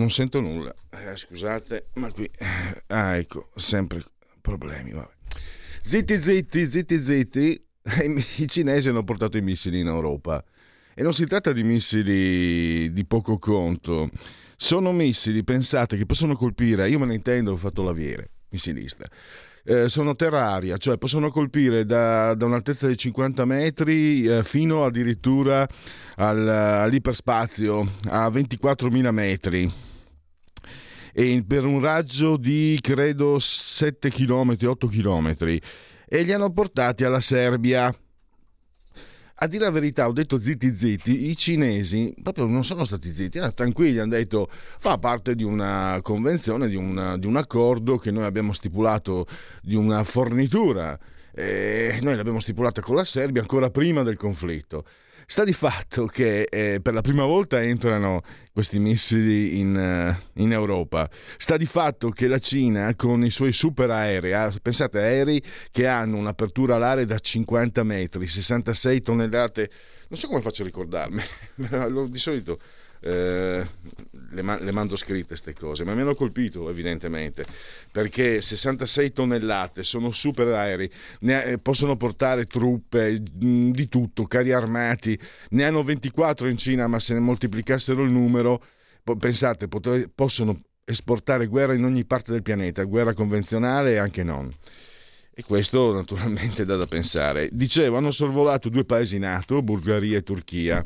Non sento nulla. Eh, scusate, ma qui. Ah, ecco, sempre problemi. Vabbè. Zitti, zitti, zitti, zitti. I cinesi hanno portato i missili in Europa. E non si tratta di missili di poco conto. Sono missili, pensate, che possono colpire. Io me ne intendo, ho fatto l'aviere, missilista eh, sono terra-aria, cioè possono colpire da, da un'altezza di 50 metri eh, fino addirittura al, all'iperspazio a 24.000 metri e per un raggio di credo 7 km, 8 km e li hanno portati alla Serbia a dire la verità, ho detto zitti zitti, i cinesi proprio non sono stati zitti, erano tranquilli, hanno detto fa parte di una convenzione, di, una, di un accordo che noi abbiamo stipulato di una fornitura. E noi l'abbiamo stipulata con la Serbia ancora prima del conflitto. Sta di fatto che eh, per la prima volta entrano questi missili in, uh, in, Europa. Sta di fatto che la Cina con i suoi super aerei, ah, pensate aerei che hanno un'apertura alare da 50 metri, 66 tonnellate, non so come faccio a ricordarmi, di solito eh, le, ma- le, mando scritte queste cose, ma mi hanno colpito evidentemente, perché 66 tonnellate sono super aerei, ne, eh, possono portare truppe mh, mm, di tutto, carri armati, ne hanno 24 in Cina, ma se ne moltiplicassero il numero, po- pensate, pot- possono esportare guerra in ogni parte del pianeta, guerra convenzionale e anche non. E questo naturalmente dà da pensare. Dicevo, hanno sorvolato due paesi NATO, Bulgaria e Turchia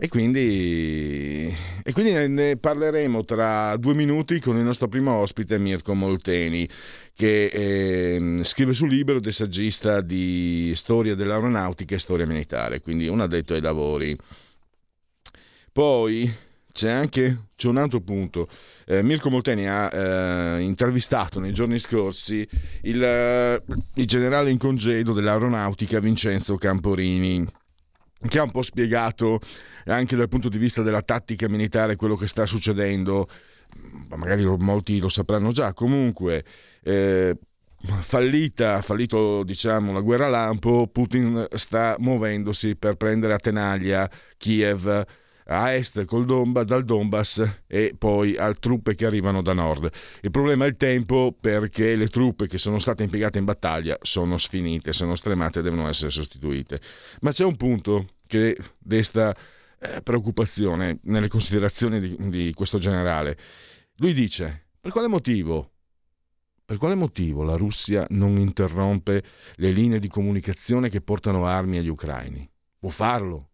e quindi, e quindi ne parleremo tra due minuti con il nostro primo ospite Mirko Molteni che eh, scrive sul libro del saggista di storia dell'aeronautica e storia militare, quindi un addetto ai lavori. Poi c'è anche c'è un altro punto. Eh, Mirko Molteni ha eh, intervistato nei giorni scorsi il, il generale in congedo dell'aeronautica Vincenzo Camporini che ha un po' spiegato anche dal punto di vista della tattica militare quello che sta succedendo, magari molti lo sapranno già, comunque eh, fallita, fallito diciamo la guerra lampo, Putin sta muovendosi per prendere a tenaglia Kiev a est Donba, dal Donbass e poi a truppe che arrivano da nord. Il problema è il tempo perché le truppe che sono state impiegate in battaglia sono sfinite, sono stremate e devono essere sostituite. Ma c'è un punto che desta eh, preoccupazione nelle considerazioni di, di questo generale. Lui dice, per quale motivo per quale motivo la Russia non interrompe le linee di comunicazione che portano armi agli ucraini? Può farlo,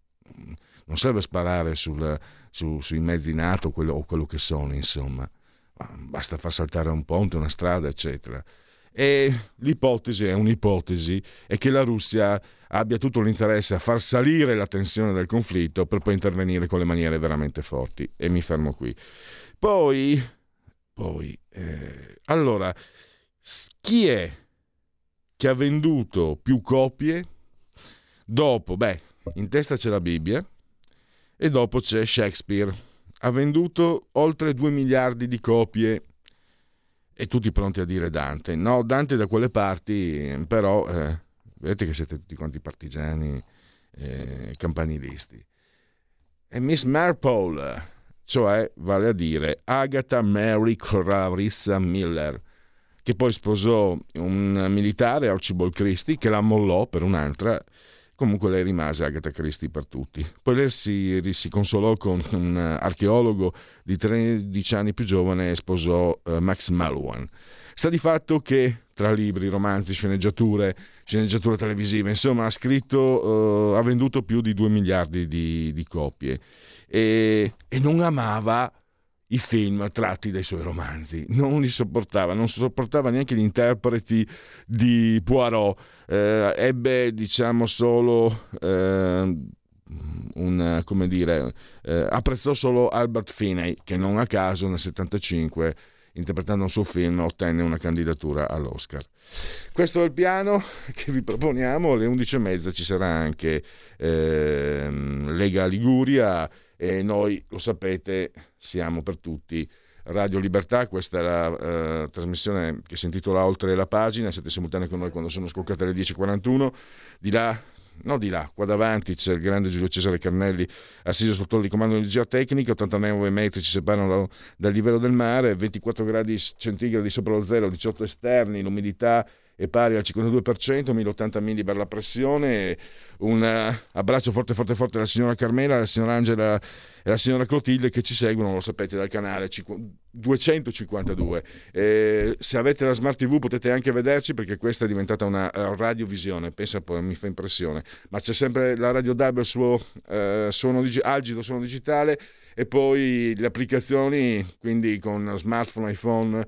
non serve sparare sul, su, sui mezzi NATO quello, o quello che sono, insomma, basta far saltare un ponte, una strada, eccetera. E l'ipotesi è un'ipotesi, è che la Russia abbia tutto l'interesse a far salire la tensione del conflitto per poi intervenire con le maniere veramente forti. E mi fermo qui. Poi, poi eh, allora, chi è che ha venduto più copie dopo? Beh, in testa c'è la Bibbia e dopo c'è Shakespeare. Ha venduto oltre 2 miliardi di copie e tutti pronti a dire Dante. No, Dante da quelle parti, però eh, vedete che siete tutti quanti partigiani eh, campanilisti. E Miss Marple, cioè vale a dire Agatha Mary Clarissa Miller, che poi sposò un militare, Archibald Christie, che la mollò per un'altra, Comunque lei rimase Agatha Christie per tutti. Poi lei si, si consolò con un archeologo di 13 anni più giovane e sposò uh, Max Malwan. Sta di fatto che tra libri, romanzi, sceneggiature, sceneggiature televisive, insomma ha scritto, uh, ha venduto più di 2 miliardi di, di copie e, e non amava i film tratti dai suoi romanzi, non li sopportava, non sopportava neanche gli interpreti di Poirot, eh, ebbe diciamo solo eh, un, come dire, eh, apprezzò solo Albert Finney che non a caso nel 75 interpretando un suo film ottenne una candidatura all'Oscar. Questo è il piano che vi proponiamo, alle 11.30 ci sarà anche ehm, Lega Liguria e noi lo sapete siamo per tutti Radio Libertà, questa è la uh, trasmissione che si intitola Oltre la pagina, siete simultanei con noi quando sono scoccate le 10.41, di là no di là, qua davanti c'è il grande Giulio Cesare Carnelli assiso sotto il comando di energia tecnica, 89 metri ci separano da, dal livello del mare, 24 gradi centigradi sopra lo zero, 18 esterni, l'umidità è pari al 52%, 1080 millibar la pressione. Un uh, abbraccio forte forte forte alla signora Carmela, alla signora Angela e alla signora Clotilde che ci seguono, lo sapete, dal canale 252. Eh, se avete la Smart TV potete anche vederci perché questa è diventata una uh, radiovisione, pensa poi, mi fa impressione. Ma c'è sempre la Radio DAB, il suo uh, suono digi- algido suono digitale e poi le applicazioni, quindi con smartphone, iPhone,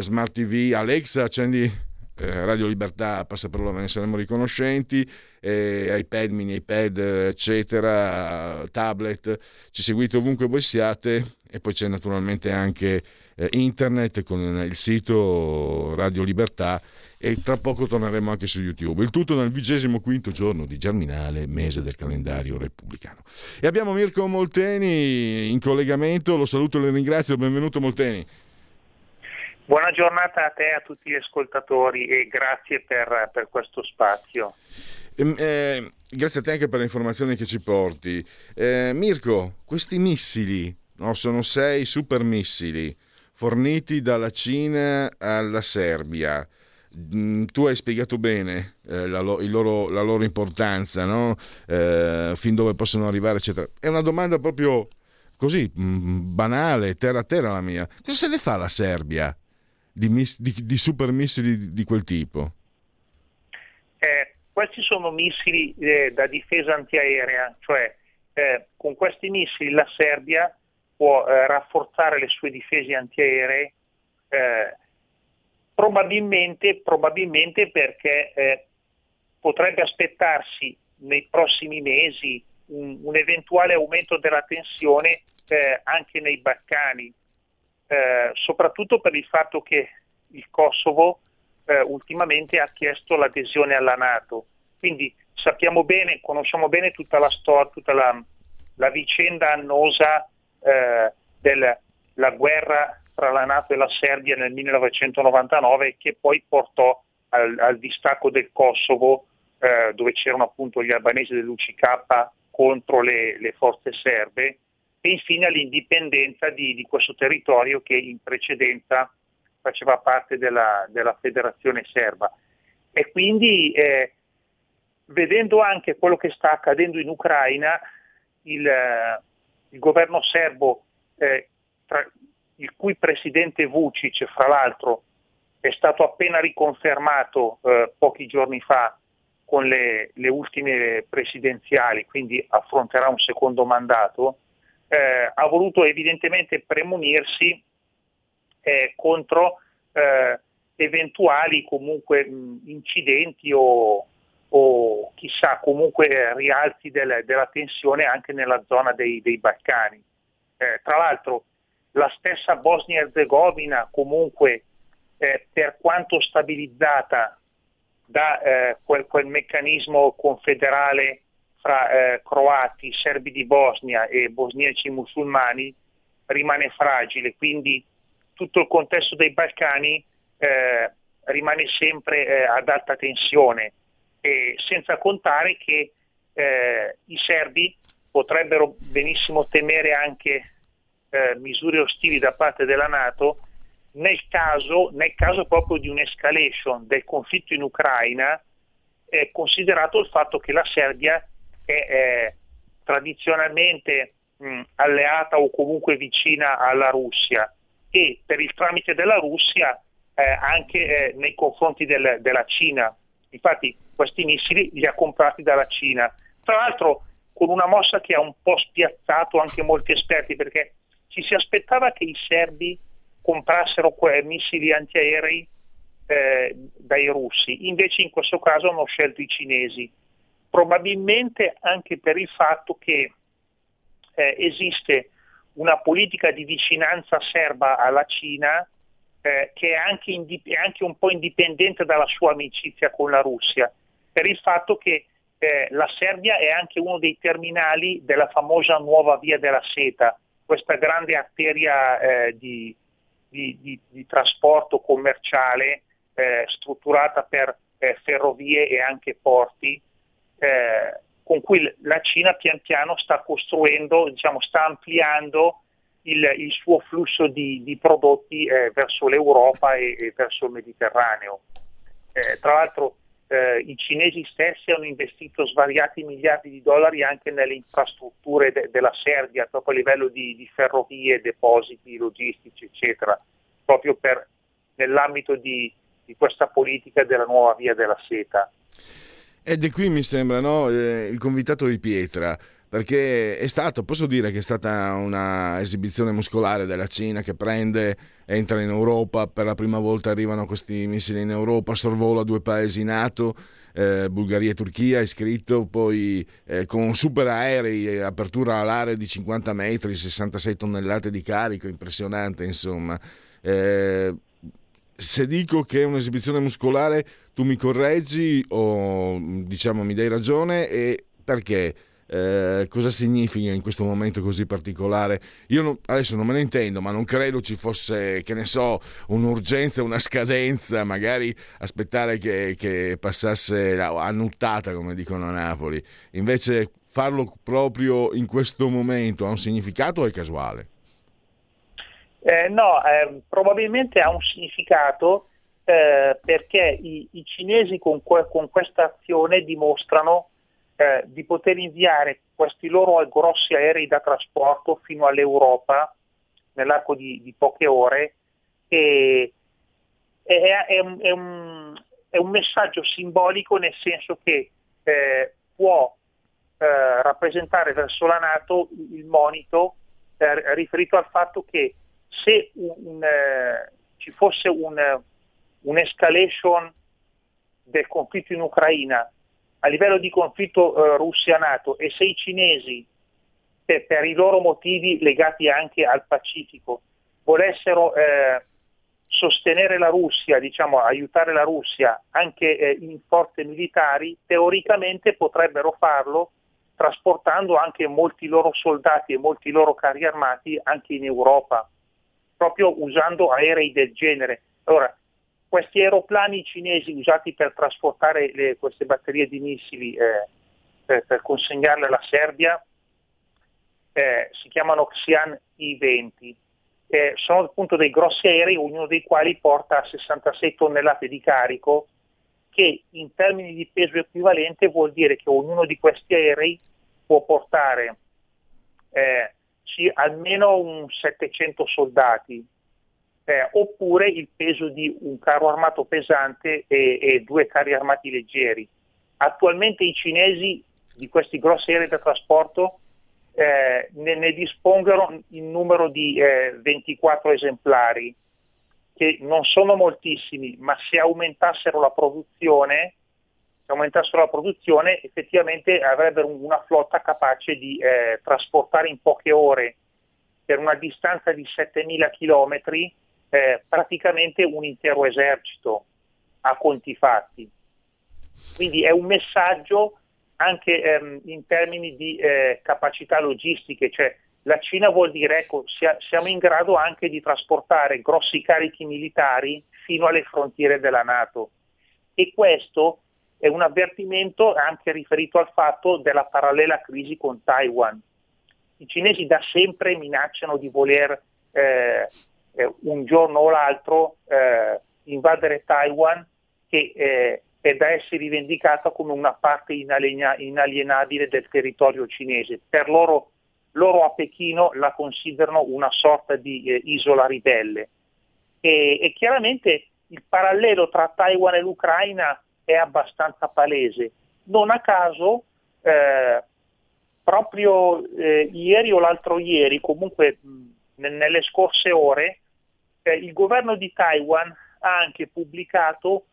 Smart TV, Alexa, accendi eh, Radio Libertà, passaparola, ve ne saremo riconoscenti, eh, iPad, mini iPad, eccetera, tablet, ci seguite ovunque voi siate e poi c'è naturalmente anche eh, internet con il sito Radio Libertà e tra poco torneremo anche su YouTube. Il tutto nel vigesimo quinto giorno di Germinale, mese del calendario repubblicano. E abbiamo Mirko Molteni in collegamento, lo saluto e lo ringrazio, benvenuto Molteni. Buona giornata a te e a tutti gli ascoltatori e grazie per, per questo spazio. Eh, eh, grazie a te anche per le informazioni che ci porti. Eh, Mirko, questi missili, no, sono sei super missili forniti dalla Cina alla Serbia. Mm, tu hai spiegato bene eh, la, loro, la, loro, importanza, no? Eh, fin dove possono arrivare, eccetera. È una domanda proprio così mm, banale, terra a terra la mia. Cosa se ne fa la Serbia? Di, miss, di, di super missili di, di, quel tipo? Eh, questi sono missili eh, da difesa antiaerea, cioè eh, con questi missili la Serbia può eh, rafforzare le sue difese antiaeree eh, probabilmente, probabilmente, perché eh, potrebbe aspettarsi nei prossimi mesi un, un eventuale aumento della tensione anche nei Balcani, eh, soprattutto per il fatto che il Kosovo eh, ultimamente ha chiesto l'adesione alla Nato. Quindi sappiamo bene, conosciamo bene tutta la storia, tutta la, la vicenda annosa eh, della guerra tra la Nato e la Serbia nel 1999 che poi portò al, al distacco del Kosovo eh, dove c'erano appunto gli albanesi dell'UCK contro le, le forze serbe e infine all'indipendenza di, di questo territorio che in precedenza faceva parte della, della federazione serba. E quindi eh, vedendo anche quello che sta accadendo in Ucraina, il, eh, il governo serbo, eh, tra, il cui presidente Vucic, fra l'altro, è stato appena riconfermato eh, pochi giorni fa con le, le, ultime presidenziali, quindi affronterà un secondo mandato, eh, ha voluto evidentemente premunirsi eh, contro eh, eventuali comunque mh, incidenti o, o, chissà comunque rialzi del, della tensione anche nella zona dei, dei Balcani. Eh, tra l'altro la stessa Bosnia-Herzegovina comunque eh, per quanto stabilizzata da eh, quel, quel meccanismo confederale fra eh, croati, serbi di Bosnia e bosniaci musulmani rimane fragile, quindi tutto il contesto dei Balcani eh, rimane sempre eh, ad alta tensione, e senza contare che eh, i serbi potrebbero benissimo temere anche eh, misure ostili da parte della Nato nel caso, nel caso proprio di un'escalation del conflitto in Ucraina eh, considerato il fatto che la Serbia è eh, tradizionalmente mh, alleata o comunque vicina alla Russia e per il tramite della Russia eh, anche eh, nei confronti del, della Cina. Infatti questi missili li ha comprati dalla Cina. Tra l'altro con una mossa che ha un po' spiazzato anche molti esperti perché ci si aspettava che i serbi comprassero quei missili antiaerei eh, dai russi, invece in questo caso hanno scelto i cinesi, probabilmente anche per il fatto che eh, esiste una politica di vicinanza serba alla Cina eh, che è anche, indip- anche, un po' indipendente dalla sua amicizia con la Russia, per il fatto che eh, la Serbia è anche uno dei terminali della famosa nuova via della seta, questa grande arteria eh, di, di, di, di, trasporto commerciale eh, strutturata per eh, ferrovie e anche porti, eh, con cui la Cina pian piano sta costruendo, diciamo, sta ampliando il, il suo flusso di, di prodotti eh, verso l'Europa e, e, verso il Mediterraneo. Eh, tra l'altro eh, i cinesi stessi hanno investito svariati miliardi di dollari anche nelle infrastrutture de- della Serbia, proprio a livello di, di, ferrovie, depositi logistici, eccetera, proprio per, nell'ambito di, di questa politica della nuova via della seta. Ed è qui mi sembra no, eh, il convitato di pietra perché è stato, posso dire che è stata una esibizione muscolare della Cina che prende, entra in Europa, per la prima volta arrivano questi missili in Europa, sorvola due paesi NATO, eh, Bulgaria e Turchia, iscritto, poi eh, con super aerei, apertura all'area di 50 metri, 66 tonnellate di carico, impressionante insomma. Eh, se dico che è un'esibizione muscolare, tu mi correggi o diciamo mi dai ragione e perché? Eh, cosa significa in questo momento così particolare. Io non, adesso non me ne intendo, ma non credo ci fosse, che ne so, un'urgenza, una scadenza, magari aspettare che, che passasse annuttata, come dicono a Napoli. Invece farlo proprio in questo momento ha un significato o è casuale? Eh, no, eh, probabilmente ha un significato eh, perché i, i cinesi con, con, questa azione dimostrano eh, di poter inviare questi loro grossi aerei da trasporto fino all'Europa nell'arco di, di poche ore e è, è, un, è, un, è, un, messaggio simbolico nel senso che eh, può eh, rappresentare verso la Nato il monito riferito al fatto che se un, un, eh, ci fosse un'escalation del conflitto in Ucraina a livello di conflitto eh, Russia-Nato e se i cinesi, per, per, i loro motivi legati anche al Pacifico, volessero eh, sostenere la Russia, diciamo aiutare la Russia anche eh, in forze militari, teoricamente potrebbero farlo trasportando anche molti loro soldati e molti loro carri armati anche in Europa, proprio usando aerei del genere. Allora, questi aeroplani cinesi usati per trasportare le, queste batterie di missili eh, per, per, consegnarle alla Serbia eh, si chiamano Xian I-20. Eh, sono appunto dei grossi aerei, ognuno dei quali porta 66 tonnellate di carico, che in termini di peso equivalente vuol dire che ognuno di questi aerei può portare eh, almeno un 700 soldati, eh, oppure il peso di un carro armato pesante e, e, due carri armati leggeri. Attualmente i cinesi di questi grossi aerei da trasporto eh, ne, ne, dispongono in numero di eh, 24 esemplari, che non sono moltissimi, ma se aumentassero la produzione, se aumentassero la produzione effettivamente avrebbero una flotta capace di eh, trasportare in poche ore per una distanza di 7000 chilometri eh, praticamente un intero esercito a conti fatti. Quindi è un messaggio anche ehm, in termini di eh, capacità logistiche, cioè la Cina vuol dire ecco, sia, siamo in grado anche di trasportare grossi carichi militari fino alle frontiere della Nato e questo è un avvertimento anche riferito al fatto della parallela crisi con Taiwan. I cinesi da sempre minacciano di voler eh, eh, un giorno o l'altro eh, invadere Taiwan che eh, è da essere rivendicata come una parte inalienabile del territorio cinese. Per loro, loro a Pechino la considerano una sorta di eh, isola ribelle. E, e, chiaramente il parallelo tra Taiwan e l'Ucraina è abbastanza palese. Non a caso, eh, proprio eh, ieri o l'altro ieri, comunque mh, nelle scorse ore, eh, il governo di Taiwan ha anche pubblicato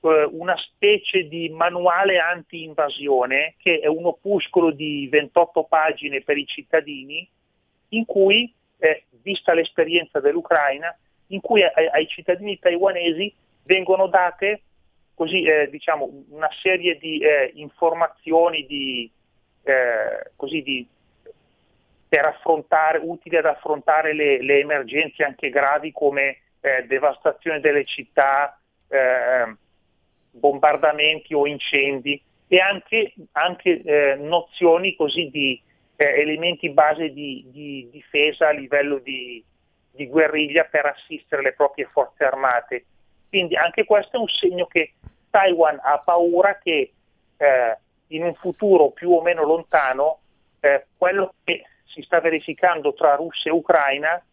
eh, una specie di manuale anti-invasione che è un opuscolo di 28 pagine per i cittadini in cui, eh, vista l'esperienza dell'Ucraina, in cui ai, ai cittadini taiwanesi vengono date così, eh, diciamo, una serie di eh, informazioni di, eh, così di, utili ad affrontare le, le emergenze anche gravi come eh, devastazione delle città, eh, bombardamenti o incendi e anche, anche eh, nozioni così di elementi base di, di, difesa a livello di, di guerriglia per assistere le proprie forze armate. Quindi anche questo è un segno che Taiwan ha paura che eh, in un futuro più o meno lontano eh, quello che si sta verificando tra Russia e Ucraina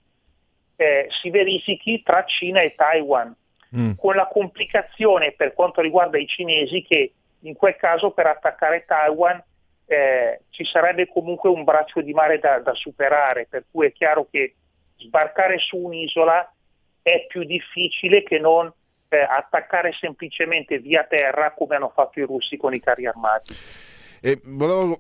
eh, si verifichi tra Cina e Taiwan, mm. con la complicazione per quanto riguarda i cinesi che in quel caso per attaccare Taiwan eh, ci sarebbe comunque un braccio di mare da, da superare, per cui è chiaro che sbarcare su un'isola è più difficile che non eh, attaccare semplicemente via terra come hanno fatto i russi con i carri armati. E volevo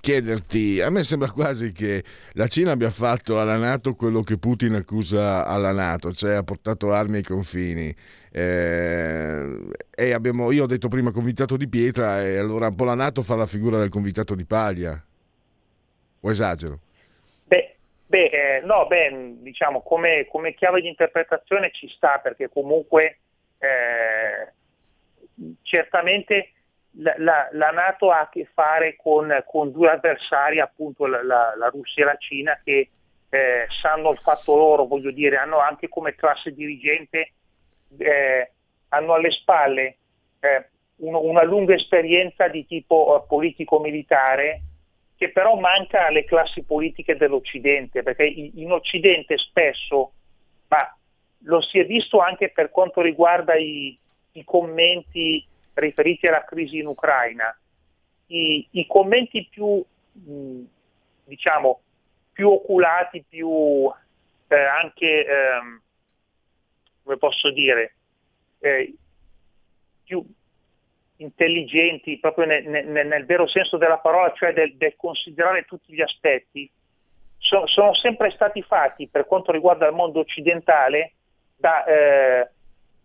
chiederti, a me sembra quasi che la Cina abbia fatto alla Nato quello che Putin accusa alla Nato, cioè ha portato armi ai confini. Eh, e abbiamo, io ho detto prima convitato di pietra e allora un po' la Nato fa la figura del convitato di paglia. O esagero? Beh, eh, no, beh, diciamo come, come, chiave di interpretazione ci sta perché comunque eh, certamente la, la, la, Nato ha a che fare con, con due avversari, appunto la, la, Russia e la Cina, che eh, sanno il fatto loro, voglio dire, hanno anche come classe dirigente, eh, hanno alle spalle eh, uno, una lunga esperienza di tipo eh, politico-militare che però manca alle classi politiche dell'Occidente, perché in Occidente spesso, ma lo si è visto anche per quanto riguarda i, i commenti riferiti alla crisi in Ucraina, i, i commenti più, diciamo, più oculati, più eh, anche, ehm, come posso dire, eh, più intelligenti proprio nel, nel, nel, vero senso della parola, cioè del, del considerare tutti gli aspetti, so, sono sempre stati fatti per quanto riguarda il mondo occidentale da eh,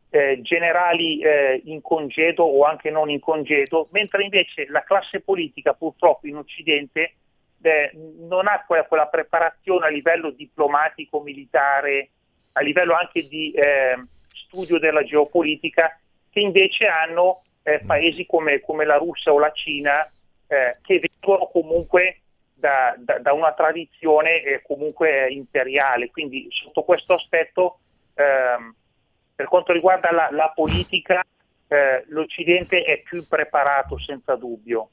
eh, generali eh, in congedo o anche non in congedo, mentre invece la classe politica purtroppo in Occidente eh, non ha quella, quella, preparazione a livello diplomatico, militare, a livello anche di eh, studio della geopolitica, che invece hanno eh, mm. paesi come, come, la Russia o la Cina, eh, che vengono comunque da, da, da una tradizione comunque imperiale. Quindi sotto questo aspetto ehm, per quanto riguarda la, la politica, eh, l'Occidente è più preparato senza dubbio.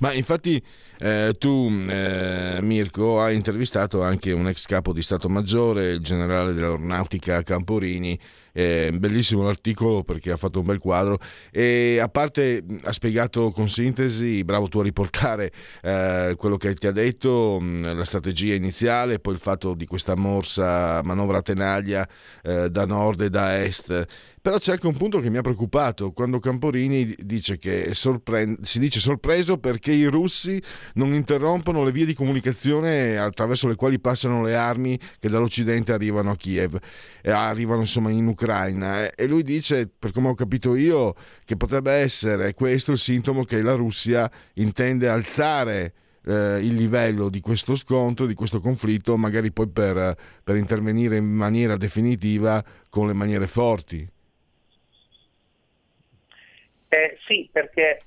Ma infatti eh, tu, eh, Mirko, hai intervistato anche un ex capo di Stato Maggiore, il generale dell'aeronautica Camporini, eh, bellissimo l'articolo perché ha fatto un bel quadro. E a parte ha spiegato con sintesi, bravo tu a riportare eh, quello che ti ha detto, la strategia iniziale, poi il fatto di questa morsa manovra tenaglia eh, da nord e da est però c'è anche un punto che mi ha preoccupato quando Camporini dice che sorpre- si dice sorpreso perché i russi non interrompono le vie di comunicazione attraverso le quali passano le armi che dall'Occidente arrivano a Kiev, e arrivano insomma in Ucraina. E lui dice, per come ho capito io, che potrebbe essere questo il sintomo che la Russia intende alzare eh, il livello di questo scontro, di questo conflitto, magari poi per, per intervenire in maniera definitiva con le maniere forti. Eh, sì, perché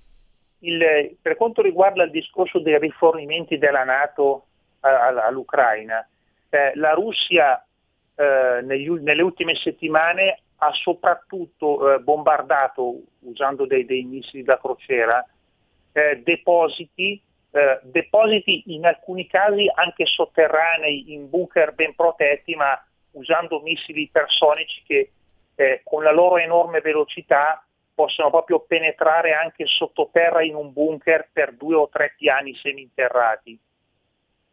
il, per quanto riguarda il discorso dei rifornimenti della Nato all'Ucraina, eh, la Russia eh, negli, nelle ultime settimane ha soprattutto eh, bombardato, usando dei, dei, missili da crociera, eh, depositi, eh, depositi in alcuni casi anche sotterranei, in bunker ben protetti, ma usando missili ipersonici che con la loro enorme velocità possono proprio penetrare anche sottoterra in un bunker per due o tre piani seminterrati.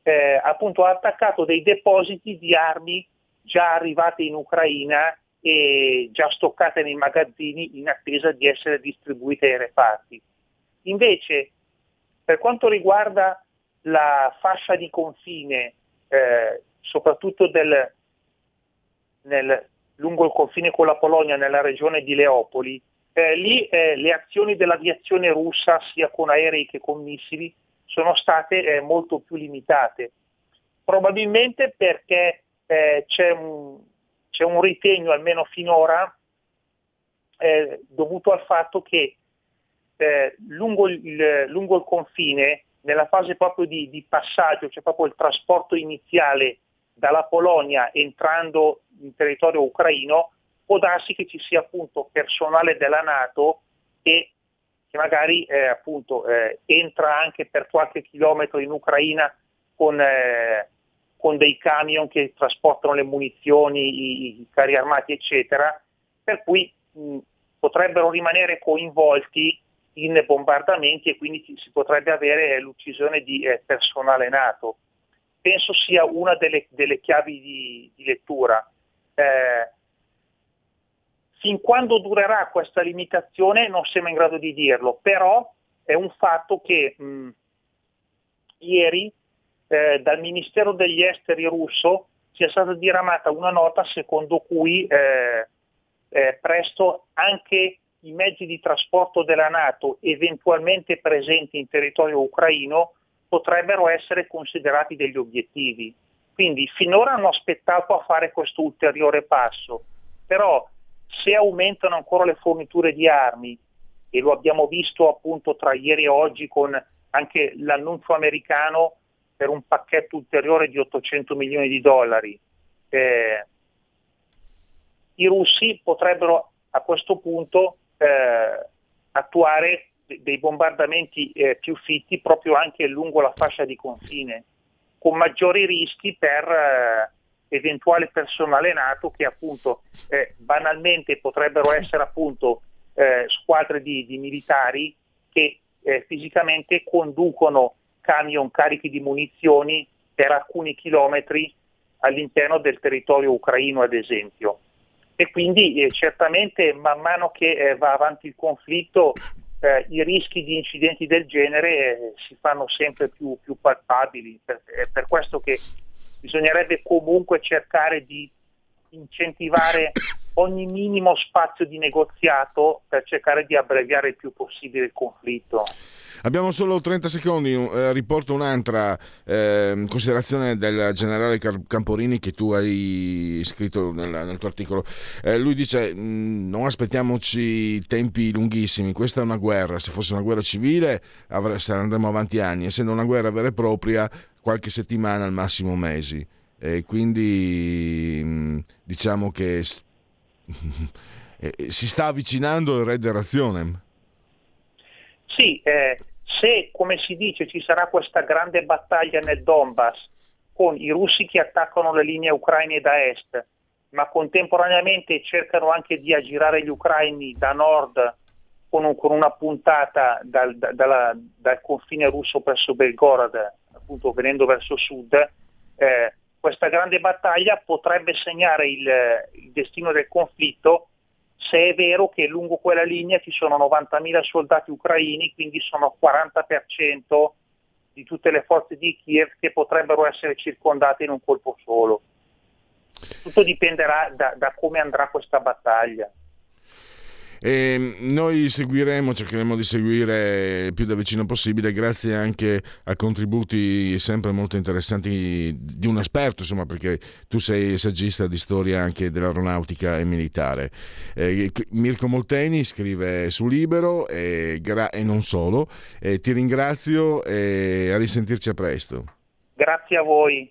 Eh, appunto ha attaccato dei depositi di armi già arrivate in Ucraina e già stoccate nei magazzini in attesa di essere distribuite ai reparti. Invece, per quanto riguarda la fascia di confine, eh, soprattutto del, nel, lungo il confine con la Polonia, nella regione di Leopoli, eh, lì eh, le azioni dell'aviazione russa, sia con aerei che con missili, sono state eh, molto più limitate. Probabilmente perché eh, c'è un, c'è, un, ritegno, almeno finora, eh, dovuto al fatto che eh, lungo il, lungo, il, confine, nella fase proprio di, di passaggio, cioè proprio il trasporto iniziale dalla Polonia entrando in territorio ucraino, può darsi che ci sia appunto personale della Nato che, che magari eh, appunto, eh, entra anche per qualche chilometro in Ucraina con, eh, con dei camion che trasportano le munizioni, i, i carri armati, eccetera, per cui mh, potrebbero rimanere coinvolti in bombardamenti e quindi si potrebbe avere l'uccisione di eh, personale nato penso sia una delle, delle chiavi di, di lettura. Eh, fin quando durerà questa limitazione non siamo in grado di dirlo, però è un fatto che mh, ieri eh, dal Ministero degli Esteri russo sia stata diramata una nota secondo cui eh, eh, presto anche i mezzi di trasporto della Nato eventualmente presenti in territorio ucraino potrebbero essere considerati degli obiettivi. Quindi finora hanno aspettato a fare questo ulteriore passo, però se aumentano ancora le forniture di armi, e lo abbiamo visto appunto tra ieri e oggi con anche l'annuncio americano per un pacchetto ulteriore di 800 milioni di dollari, eh, i russi potrebbero a questo punto eh, attuare dei bombardamenti eh, più fitti proprio anche lungo la fascia di confine, con maggiori rischi per eh, eventuale personale nato che appunto eh, banalmente potrebbero essere appunto eh, squadre di, di, militari che eh, fisicamente conducono camion carichi di munizioni per alcuni chilometri all'interno del territorio ucraino ad esempio. E quindi eh, certamente man mano che va avanti il conflitto eh, i rischi di incidenti del genere eh, si fanno sempre più, più palpabili. Per, è per questo che bisognerebbe comunque cercare di incentivare ogni minimo spazio di negoziato per cercare di abbreviare il più possibile il conflitto. Abbiamo solo 30 secondi, eh, riporto un'altra eh, considerazione del generale Camporini che tu hai scritto nel, nel tuo articolo. Eh, lui dice mm, non aspettiamoci tempi lunghissimi, questa è una guerra, se fosse una guerra civile avre- andremo avanti anni, essendo una guerra vera e propria qualche settimana al massimo mesi. E quindi mm, diciamo che eh, si sta avvicinando il Red Razionem. Sì, eh, se, come si dice, ci sarà questa grande battaglia nel Donbass con i russi che attaccano le linee ucraine da est, ma contemporaneamente cercano anche di aggirare gli ucraini da nord con, un, con una puntata dal, da, dalla, dal, confine russo presso Belgorod, appunto venendo verso sud, eh, questa grande battaglia potrebbe segnare il, il destino del conflitto se è vero che lungo quella linea ci sono 90.000 soldati ucraini, quindi sono 40% di tutte le forze di Kiev che potrebbero essere circondate in un colpo solo. Tutto dipenderà da, da come andrà questa battaglia. E noi seguiremo, cercheremo di seguire più da vicino possibile, grazie anche a contributi sempre molto interessanti di un esperto, insomma, perché tu sei saggista di storia anche dell'aeronautica e militare. Eh, Mirko Molteni scrive su Libero e, gra- e non solo. Eh, ti ringrazio e a risentirci a presto. Grazie a voi.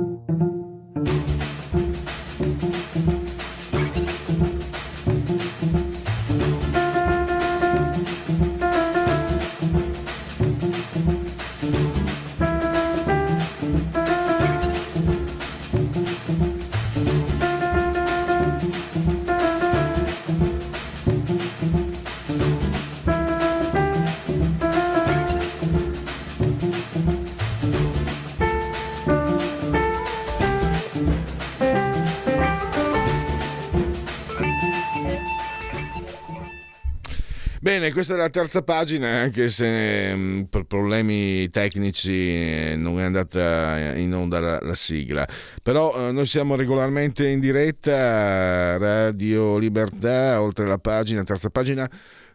Bene, questa è la terza pagina, anche se mh, per problemi tecnici eh, non è andata in onda la, la sigla. Però eh, noi siamo regolarmente in diretta, Radio Libertà, oltre la pagina, terza pagina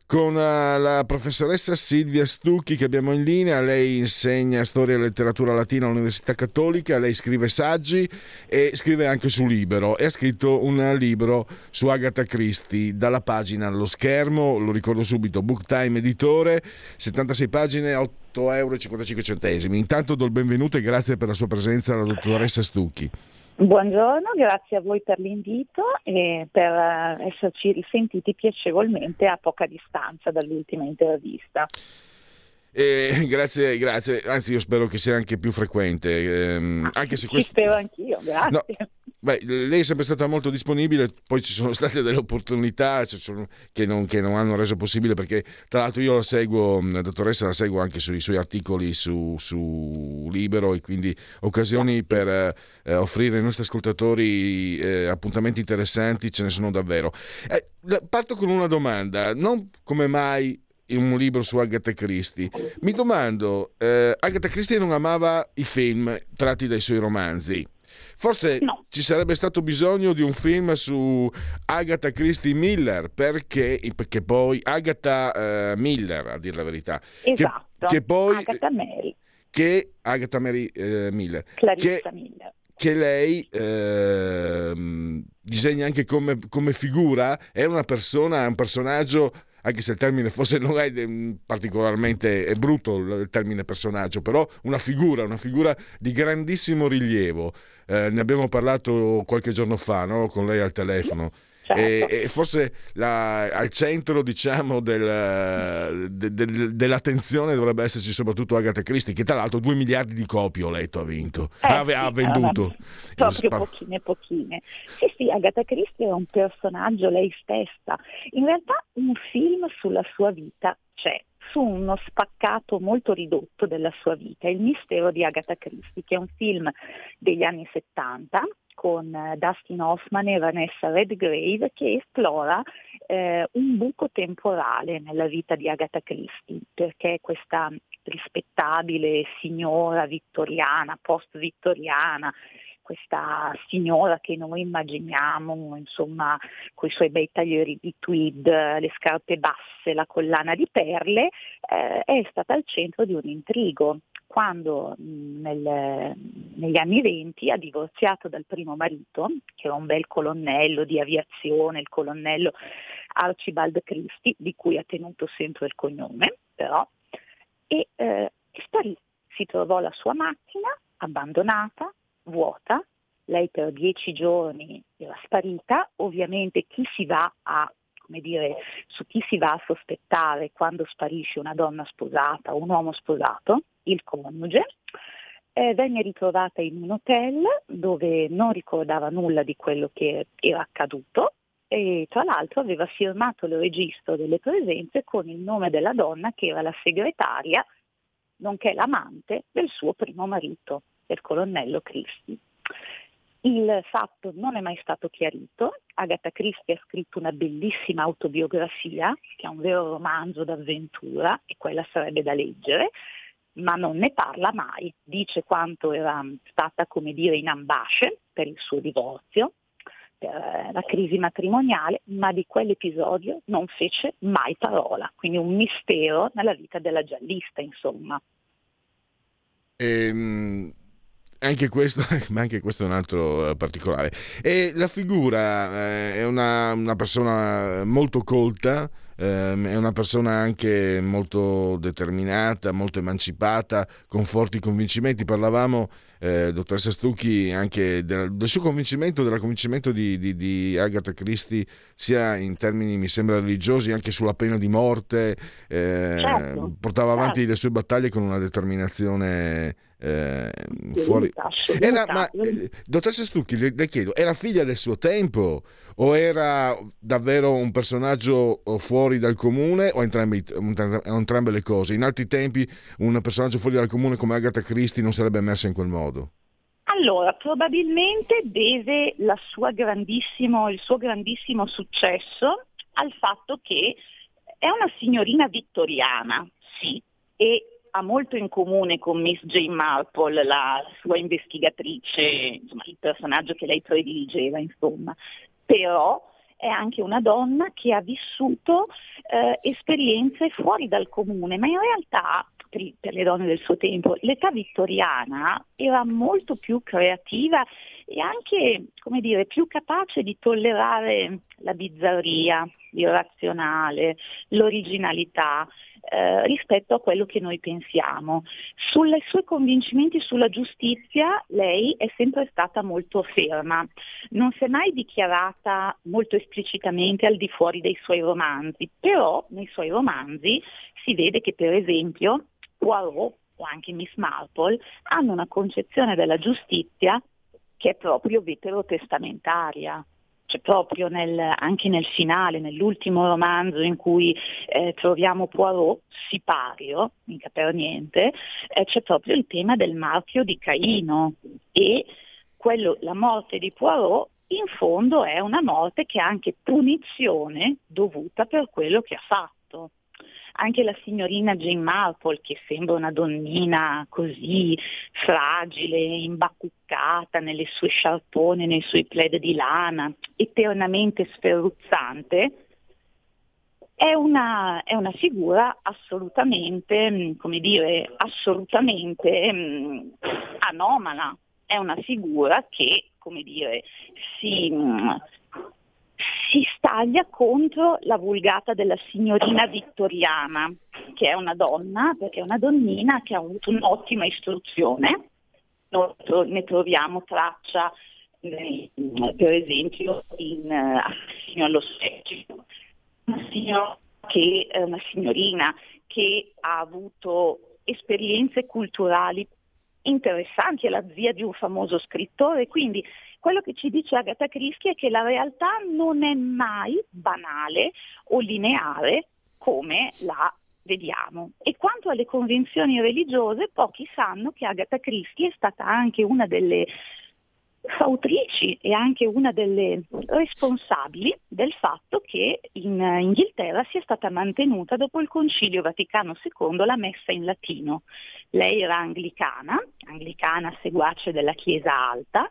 con uh, la professoressa Silvia Stucchi che abbiamo in linea. Lei insegna storia e letteratura latina all'Università Cattolica, lei scrive saggi e scrive anche su Libero e ha scritto un libro su Agatha Christie dalla pagina allo schermo, lo ricordo subito, Book Time Editore, 76 pagine, 8,55 euro. Intanto do il benvenuto e grazie per la sua presenza alla dottoressa Stucchi. Buongiorno, grazie a voi per l'invito e per eh, esserci risentiti piacevolmente a poca distanza dall'ultima intervista. Eh, grazie, grazie, anzi io spero che sia anche più frequente. Ehm, anche se questo... Ci spero anch'io, grazie. No, beh, lei è sempre stata molto disponibile, poi ci sono state delle opportunità che non, che non, hanno reso possibile perché tra l'altro io la seguo, la dottoressa la seguo anche sui suoi articoli su, su Libero e quindi occasioni per eh, offrire ai nostri ascoltatori eh, appuntamenti interessanti ce ne sono davvero. Eh, parto con una domanda, non come mai un libro su Agatha Christie. Mi domando, eh, Agatha Christie non amava i film tratti dai suoi romanzi. Forse no. ci sarebbe stato bisogno di un film su Agatha Christie Miller, perché, perché poi Agatha uh, Miller, a dire la verità. Esatto, che, che poi, Agatha Mary. Che Agatha Mary uh, Miller. Clarissa che, Miller. Che lei uh, disegna anche come, come figura, è una persona, un personaggio anche se il termine forse non è particolarmente è brutto il termine personaggio, però una figura, una figura di grandissimo rilievo. Eh, ne abbiamo parlato qualche giorno fa no? con lei al telefono. Certo. E, e, forse la, al centro diciamo, del, de, de, dell'attenzione dovrebbe esserci soprattutto Agatha Christie che tra l'altro 2 miliardi di copie ho letto ha vinto. Eh, ha, sì, ha venduto. proprio pochine pochine. Sì sì Agatha Christie è un personaggio lei stessa. In realtà un film sulla sua vita c'è su uno spaccato molto ridotto della sua vita, Il mistero di Agatha Christie, che è un film degli anni 70 con eh, Dustin Hoffman e Vanessa Redgrave che esplora eh, un buco temporale nella vita di Agatha Christie, perché questa rispettabile signora vittoriana, post-vittoriana, questa signora che noi immaginiamo, insomma, con i suoi bei taglieri di tweed, le scarpe basse, la collana di perle, eh, è stata al centro di un intrigo quando nel, negli anni venti ha divorziato dal primo marito, che era un bel colonnello di aviazione, il colonnello Archibald Christie, di cui ha tenuto sempre il cognome, però, e eh, sparì. Si trovò la sua macchina abbandonata, vuota, lei per dieci giorni era sparita, ovviamente chi si va a come dire, su chi si va a sospettare quando sparisce una donna sposata o un uomo sposato, il coniuge, eh, venne ritrovata in un hotel dove non ricordava nulla di quello che era accaduto e tra l'altro aveva firmato il registro delle presenze con il nome della donna che era la segretaria, nonché l'amante del suo primo marito, del colonnello Cristi. Il fatto non è mai stato chiarito. Agatha Christie ha scritto una bellissima autobiografia, che è un vero romanzo d'avventura, e quella sarebbe da leggere, ma non ne parla mai. Dice quanto era stata, come dire, in ambasce per il suo divorzio, per eh, la crisi matrimoniale, ma di quell'episodio non fece mai parola. Quindi un mistero nella vita della giallista, insomma. Ehm anche questo, ma anche questo è un altro uh, particolare. E la figura uh, è una, una, persona molto colta, ehm, è una persona anche molto determinata, molto emancipata, con forti convincimenti. Parlavamo, eh, dottoressa Stucchi, anche del, del, suo convincimento, del convincimento di, di, di, Agatha Christie, sia in termini, mi sembra, religiosi, anche sulla pena di morte. Eh, certo, portava avanti certo. le sue battaglie con una determinazione eh, fuori. Era, ma, eh, dottoressa Stucchi, le, le, chiedo, era figlia del suo tempo o era davvero un personaggio fuori dal comune o entrambi, entrambe le cose? In altri tempi un personaggio fuori dal comune come Agatha Christie non sarebbe emersa in quel modo? Allora, probabilmente deve il suo grandissimo successo al fatto che è una signorina vittoriana, sì, e ha molto in comune con Miss Jane Marple, la sua investigatrice, insomma, il personaggio che lei prediligeva, insomma. Però è anche una donna che ha vissuto eh, esperienze fuori dal comune, ma in realtà per, le donne del suo tempo l'età vittoriana era molto più creativa e anche, come dire, più capace di tollerare la bizzarria, l'irrazionale, l'originalità eh, rispetto a quello che noi pensiamo. Sulle sue convincimenti sulla giustizia lei è sempre stata molto ferma, non si è mai dichiarata molto esplicitamente al di fuori dei suoi romanzi, però nei suoi romanzi si vede che per esempio Poirot o anche Miss Marple hanno una concezione della giustizia che è proprio veterotestamentaria cioè proprio nel, anche nel finale, nell'ultimo romanzo in cui eh, troviamo Poirot, sipario, mica per niente, eh, c'è proprio il tema del marchio di Caino. E quello, la morte di Poirot in fondo è una morte che ha anche punizione dovuta per quello che ha fatto anche la signorina Jane Marple che sembra una donnina così fragile, imbacuccata nelle sue sciarpone, nei suoi plaid di lana, eternamente sferruzzante, è una, è una, figura assolutamente, mm, come dire, assolutamente mh, anomala, è una figura che, come dire, si, mm, si staglia contro la vulgata della signorina vittoriana, che è una donna, perché è una donnina che ha avuto un'ottima istruzione. Ne troviamo traccia per esempio in Assassino allo specchio, che, una signorina che ha avuto esperienze culturali interessanti, è la zia di un famoso scrittore, quindi quello che ci dice Agatha Christie è che la realtà non è mai banale o lineare come la vediamo. E quanto alle convinzioni religiose, pochi sanno che Agatha Christie è stata anche una delle fautrici e anche una delle responsabili del fatto che in Inghilterra sia stata mantenuta dopo il Concilio Vaticano II la messa in latino. Lei era anglicana, anglicana seguace della Chiesa Alta,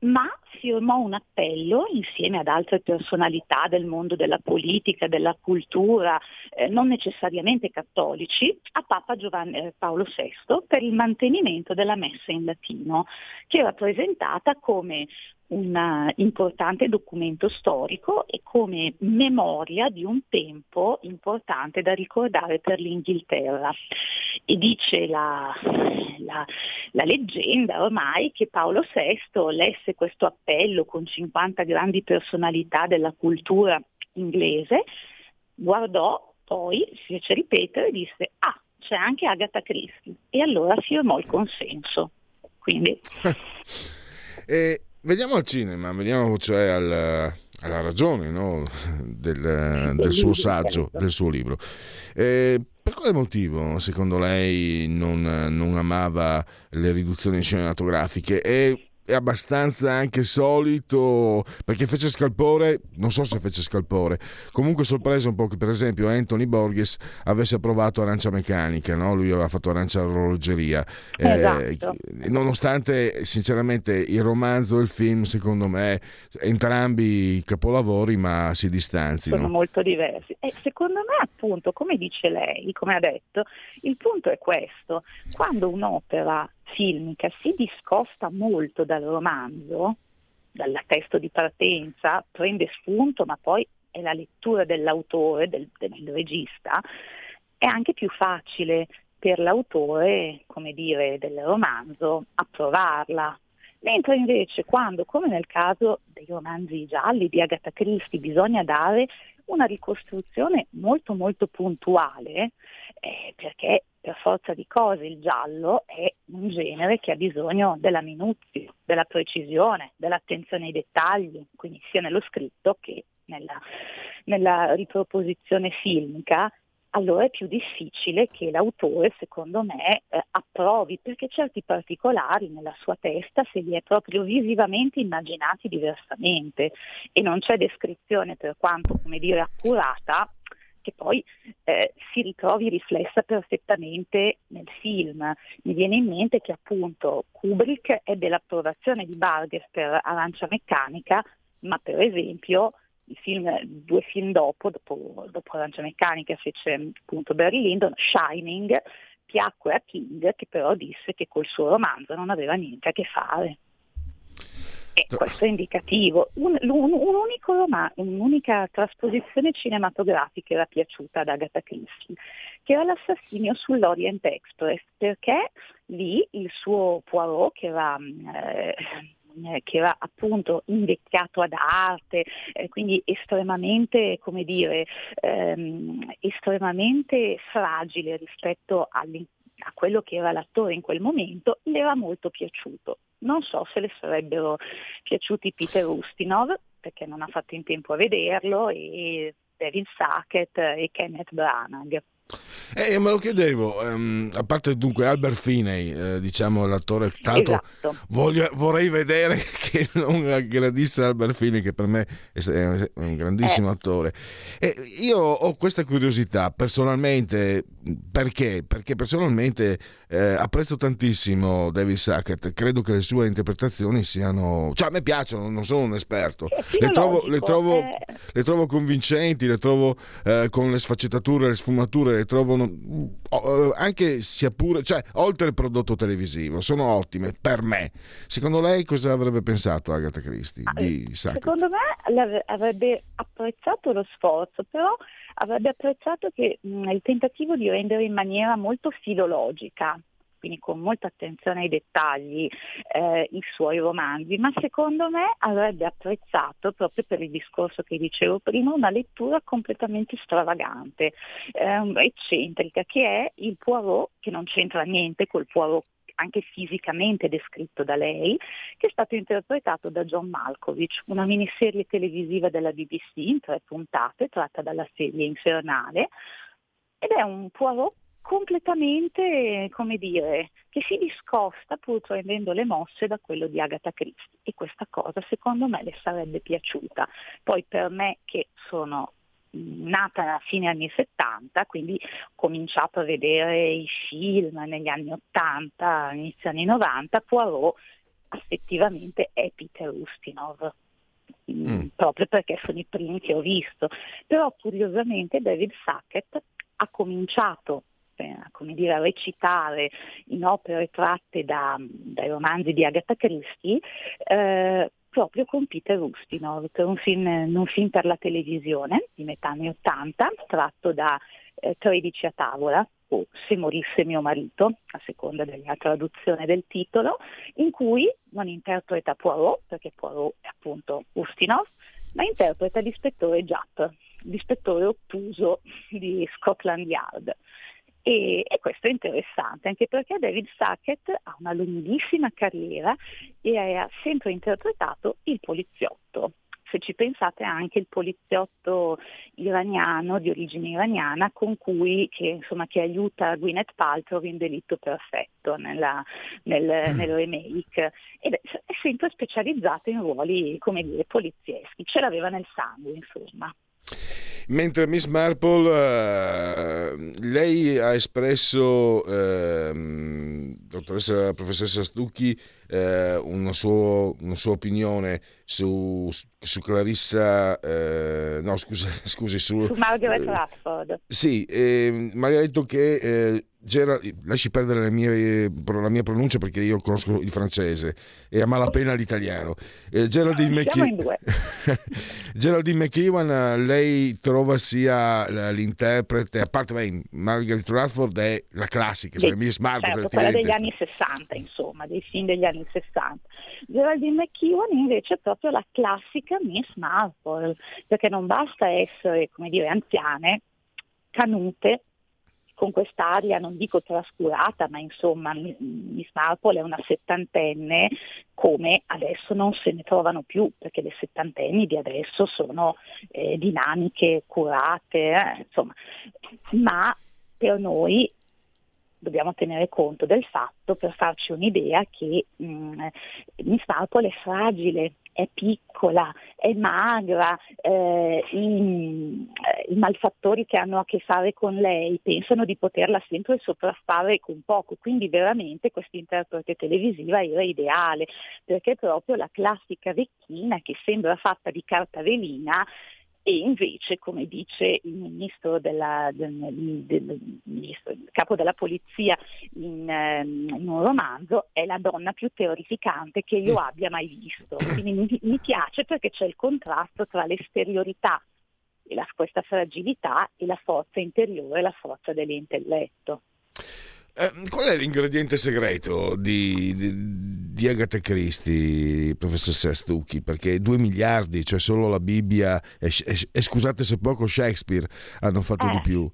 ma firmò un appello insieme ad altre personalità del mondo della politica, della cultura, eh, non necessariamente cattolici, a Papa Giovanni, eh, Paolo VI per il mantenimento della messa in latino, che era presentata come un importante documento storico e come memoria di un tempo importante da ricordare per l'Inghilterra. E dice la, la, la leggenda ormai che Paolo VI lesse questo appello con 50 grandi personalità della cultura inglese, guardò, poi si fece ripetere e disse ah, c'è anche Agatha Christie e allora firmò il consenso. Quindi... e Vediamo al cinema, vediamo cioè al, alla ragione no? del, del, suo saggio, del suo libro. Eh, per quale motivo, secondo lei, non, non amava le riduzioni cinematografiche? E è abbastanza anche solito perché fece scalpore, non so se fece scalpore, comunque sorpreso un po' che per esempio Anthony Borges avesse approvato Arancia Meccanica, no? lui aveva fatto Arancia Orologeria, eh, esatto. eh, nonostante sinceramente il romanzo e il film secondo me entrambi capolavori ma si distanzino. Sono molto diversi e secondo me appunto come dice lei, come ha detto, il punto è questo, quando un'opera filmica si discosta molto dal romanzo, dal testo di partenza, prende spunto ma poi e la lettura dell'autore, del, del regista, è anche più facile per l'autore, come dire, del romanzo approvarla. Mentre invece quando, come nel caso dei romanzi gialli di Agatha Christie, bisogna dare una ricostruzione molto molto puntuale, eh, perché per forza di cose il giallo è un genere che ha bisogno della minuzia, della precisione, dell'attenzione ai dettagli, quindi sia nello scritto che nella, nella riproposizione filmica, allora è più difficile che l'autore, secondo me, eh, approvi, perché certi particolari nella sua testa se li è proprio visivamente immaginati diversamente. E non c'è descrizione per quanto, come dire, accurata che poi eh, si ritrovi riflessa perfettamente nel film. Mi viene in mente che appunto Kubrick ebbe l'approvazione di Burgess per Arancia Meccanica, ma per esempio film, due film dopo, dopo, dopo Arancia Meccanica fece appunto Barry Lyndon, Shining, piacque a King che però disse che col suo romanzo non aveva niente a che fare. E questo è indicativo. Un, un, un unico roman- un'unica trasposizione cinematografica era piaciuta ad Agatha Christie, che era l'assassinio sull'Orient Express, perché lì il suo Poirot, che era eh, eh, che era appunto invecchiato ad arte, eh, quindi estremamente, come dire, ehm, estremamente fragile rispetto a quello che era l'attore in quel momento, le era molto piaciuto. Non so se le sarebbero piaciuti Peter Ustinov, perché non ha fatto in tempo a vederlo, e David Sackett e Kenneth Branagh. Eh, me lo chiedevo, um, a parte dunque Albert Finney, eh, diciamo l'attore, l'altro esatto. voglio, vorrei vedere che non aggredisse Albert Finney, che per me è, un grandissimo eh. attore. E io ho questa curiosità personalmente, perché? Perché personalmente eh, apprezzo tantissimo David Sackett, credo che le sue interpretazioni siano... cioè a me piacciono, non sono un esperto, le trovo, le, trovo, eh. le trovo, convincenti, le trovo eh, con le sfaccettature, le sfumature, le trovo eh, anche sia pure, cioè oltre il prodotto televisivo, sono ottime per me. Secondo lei cosa avrebbe pensato Agatha Christie ah, di Sackett? Secondo me avrebbe apprezzato lo sforzo, però avrebbe apprezzato che mh, il tentativo di rendere in maniera molto filologica quindi con molta attenzione ai dettagli, eh, i suoi romanzi, ma secondo me avrebbe apprezzato, proprio per il discorso che dicevo prima, una lettura completamente stravagante, eh, eccentrica, che è il Poirot, che non c'entra niente col Poirot anche fisicamente descritto da lei, che è stato interpretato da John Malkovich, una miniserie televisiva della BBC in tre puntate, tratta dalla serie Infernale, ed è un Poirot completamente, come dire, che si discosta pur prendendo le mosse da quello di Agatha Christie e questa cosa secondo me le sarebbe piaciuta. Poi per me che sono nata a fine anni 70, quindi ho cominciato a vedere i film negli anni 80, inizio anni 90, Poirot effettivamente è Peter Ustinov. Mm. proprio perché sono i primi che ho visto. Però curiosamente David Sackett ha cominciato come dire, a recitare in opere tratte da, dai romanzi di Agatha Christie eh, proprio con Peter Ustinov un film, un film per la televisione di metà anni 80 tratto da eh, 13 a tavola o Se morisse mio marito, a seconda della traduzione del titolo, in cui non interpreta Poirot, perché Poirot è appunto Ustinov, ma interpreta l'ispettore Japp, l'ispettore ottuso di Scotland Yard. E, e, questo è interessante anche perché David Sackett ha una lunghissima carriera e ha sempre interpretato il poliziotto. Se ci pensate anche il poliziotto iraniano, di origine iraniana, con cui, che, insomma, che aiuta Gwyneth Paltrow in Delitto Perfetto nella, nel, mm. nel, remake. Ed è, è sempre specializzato in ruoli, come dire, polizieschi. Ce l'aveva nel sangue, insomma. Mentre Miss Marple, eh, lei ha espresso, eh, dottoressa professoressa Stucchi, eh, una, suo, una, sua opinione su, su Clarissa, eh, no scusa, scusi, su, su Margaret eh, Radford. Sì, eh, ma ha detto che eh, Gerald, lasci perdere la mia, la mia, pronuncia perché io conosco il francese e a malapena l'italiano. Eh, Geraldine, McKe- Geraldine McEwan, lei trova sia l'interprete, a parte beh, Margaret Radford è la classica, cioè Miss Margaret. Certo, quella degli anni 60, insomma, dei film degli anni 60. Geraldine McEwan invece è proprio la classica Miss Marple, perché non basta essere, come dire, anziane, canute, con quest'aria, non dico trascurata, ma insomma Miss Marple è una settantenne come adesso non se ne trovano più, perché le settantenni di adesso sono eh, dinamiche, curate, eh, insomma, ma per noi dobbiamo tenere conto del fatto, per farci un'idea, che mh, mm, Miss Marple è fragile, è piccola, è magra, eh, i, i, malfattori che hanno a che fare con lei pensano di poterla sempre sopraffare con poco, quindi veramente questa interprete televisiva era ideale, perché proprio la classica vecchina che sembra fatta di carta velina e invece, come dice il ministro, della, del, del, ministro il capo della polizia in, ehm, in, un romanzo, è la donna più terrificante che io abbia mai visto. Quindi mi, mi piace perché c'è il contrasto tra l'esteriorità e la, questa fragilità e la forza interiore, la forza dell'intelletto. Eh, qual è l'ingrediente segreto di, di, di Agatha Christie, professoressa Stucchi? Perché 2 miliardi, cioè solo la Bibbia e, e, e, scusate se poco Shakespeare hanno fatto eh, di più.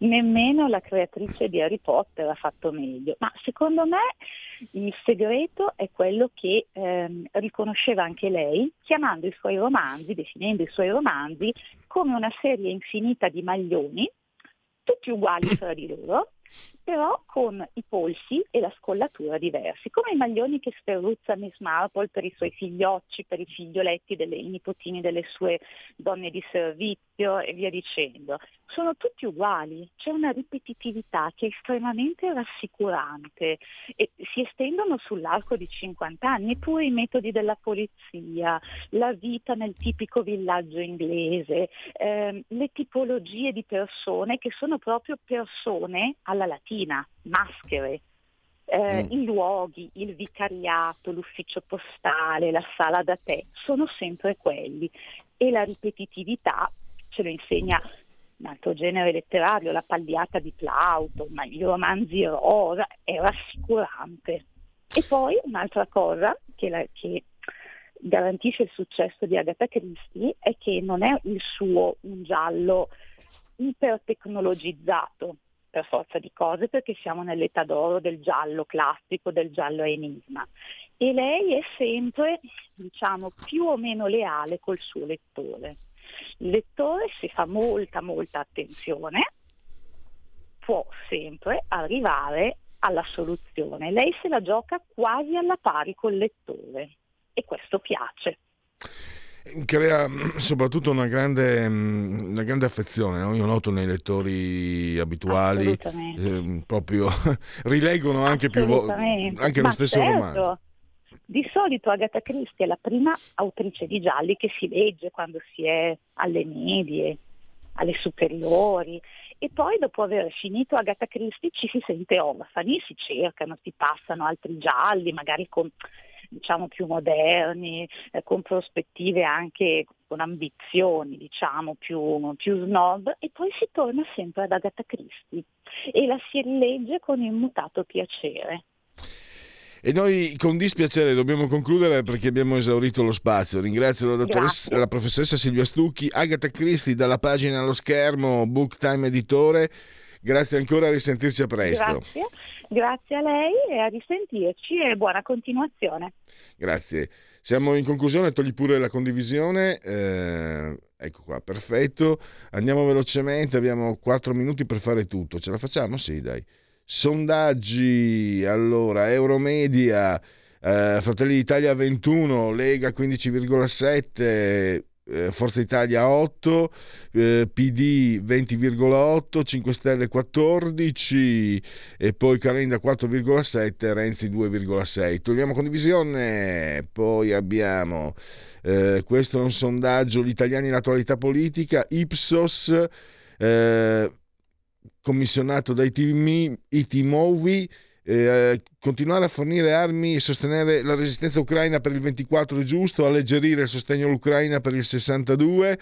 Nemmeno la creatrice di Harry Potter ha fatto meglio, ma secondo me il segreto è quello che ehm, riconosceva anche lei, chiamando i suoi romanzi, definendo i suoi romanzi come una serie infinita di maglioni, tutti uguali tra di loro, però con i polsi e la scollatura diversi, come i maglioni che sferruzza Miss Marple per i suoi figliocci, per i figlioletti delle nipotini delle sue donne di servizio e via dicendo. Sono tutti uguali, c'è una ripetitività che è estremamente rassicurante e si estendono sull'arco di 50 anni, pure i metodi della polizia, la vita nel tipico villaggio inglese, ehm, le tipologie di persone che sono proprio persone alla latina macchina, maschere, eh, mm. i luoghi, il vicariato, l'ufficio postale, la sala da tè, sono sempre quelli e la ripetitività ce lo insegna un altro genere letterario, la pagliata di Plauto, ma i romanzi rosa, è rassicurante. E poi un'altra cosa che, la, che garantisce il successo di Agatha Christie è che non è il suo un giallo ipertecnologizzato, per forza di cose perché siamo nell'età d'oro del giallo classico, del giallo enigma. E lei è sempre, diciamo, più o meno leale col suo lettore. Il lettore, se fa molta, molta attenzione, può sempre arrivare alla soluzione. Lei se la gioca quasi alla pari col lettore e questo piace crea mm, soprattutto una grande, mm, una grande affezione, no? io noto nei lettori abituali, eh, proprio rileggono anche, più vo- anche lo stesso certo. romanzo. Di solito Agatha Christie è la prima autrice di gialli che si legge quando si è alle medie, alle superiori e poi dopo aver finito Agatha Christie ci si sente orfani, si cercano, si passano altri gialli, magari con diciamo, più moderni, eh, con prospettive anche con ambizioni diciamo, più, più snob e poi si torna sempre ad Agatha Christie e la si rilegge con immutato piacere. E noi con dispiacere dobbiamo concludere perché abbiamo esaurito lo spazio. Ringrazio la, la professoressa Silvia Stucchi, Agatha Christie dalla pagina allo schermo, Book Time Editore. Grazie ancora, a risentirci a presto. Grazie. Grazie a lei e a risentirci e buona continuazione. Grazie. Siamo in conclusione, togli pure la condivisione. Eh, ecco qua, perfetto. Andiamo velocemente, abbiamo 4 minuti per fare tutto. Ce la facciamo? Sì, dai. Sondaggi, allora, Euromedia, eh, Fratelli d'Italia 21, Lega 15,7, eh, Forza Italia 8, eh, PD 20,8, 5 Stelle 14 e poi Calenda 4,7, Renzi 2,6. Togliamo condivisione, poi abbiamo eh, questo è un sondaggio Gli italiani in attualità politica, Ipsos, eh, commissionato dai team, IT Movi eh, continuare a fornire armi e sostenere la resistenza ucraina per il 24 è giusto, alleggerire il sostegno all'Ucraina per il 62.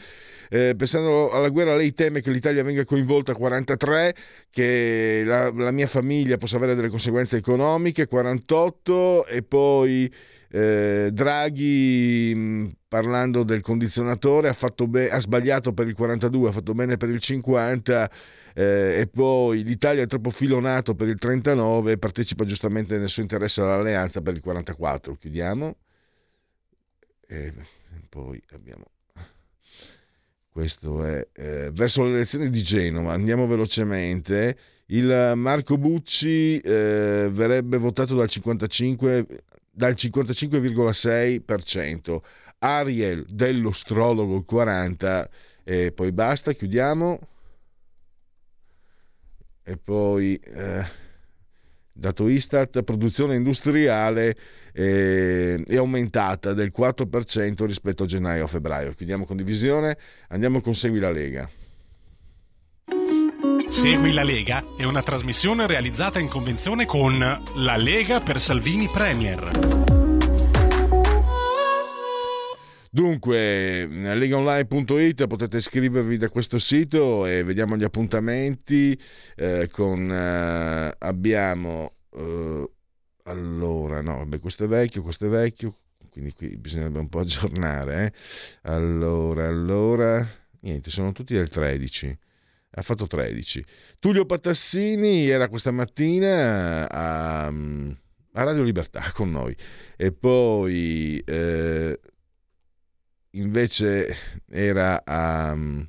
Eh, pensando alla guerra, lei teme che l'Italia venga coinvolta a 43, che la, la mia famiglia possa avere delle conseguenze economiche 48 e poi eh, Draghi mh, parlando del condizionatore ha, be- ha sbagliato per il 42, ha fatto bene per il 50 eh, e poi l'Italia è troppo filonato per il 39 e partecipa giustamente nel suo interesse all'alleanza per il 44. Chiudiamo. E poi abbiamo questo è eh, verso le elezioni di Genova. Andiamo velocemente. Il Marco Bucci eh, verrebbe votato dal 55 dal 55,6%. Ariel dell'ostrologo il 40% e poi basta, chiudiamo e poi eh, dato Istat, produzione industriale eh, è aumentata del 4% rispetto a gennaio a febbraio. Chiudiamo con divisione, andiamo con Segui la Lega. Segui la Lega è una trasmissione realizzata in convenzione con La Lega per Salvini Premier. Dunque, legaonline.it potete iscrivervi da questo sito e vediamo gli appuntamenti. Eh, con, eh, abbiamo eh, allora, no, vabbè, questo è vecchio, questo è vecchio, quindi qui bisognerebbe un po' aggiornare. Eh. Allora, allora, niente, sono tutti del 13. Ha fatto 13. Tullio Patassini era questa mattina a, a Radio Libertà con noi e poi eh, invece era a mm,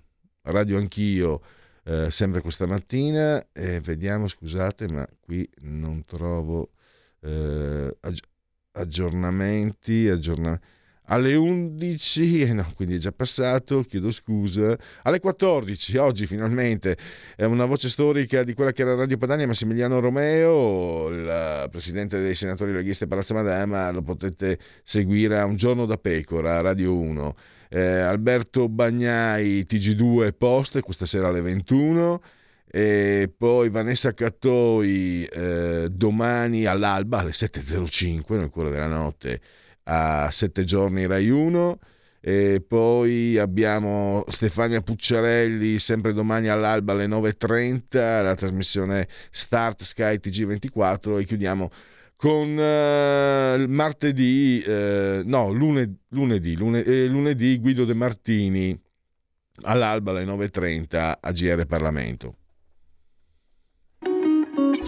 Radio Anch'io eh, sempre questa mattina e vediamo, scusate, ma qui non trovo eh, aggiornamenti, aggiornamenti alle 11, eh no, quindi è già passato, chiedo scusa, alle 14, oggi finalmente, è una voce storica di quella che era Radio Padania, Massimiliano Romeo, il presidente dei senatori leghisti a Palazzo Madama, lo potete seguire a Un giorno da pecora, Radio 1. Eh, Alberto Bagnai, TG2 Post, questa sera alle 21 e poi Vanessa Cattoi eh, domani all'alba alle 7.05 nel cuore della notte a 7 giorni Rai 1 e poi abbiamo Stefania Pucciarelli sempre domani all'alba alle 9.30 la trasmissione Start Sky TG24 e chiudiamo con uh, martedì uh, no lunedì, lunedì, lunedì, eh, lunedì Guido De Martini all'alba alle 9.30 a GR Parlamento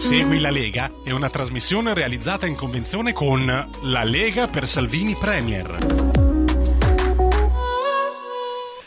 Segui la Lega è una trasmissione realizzata in convenzione con La Lega per Salvini Premier.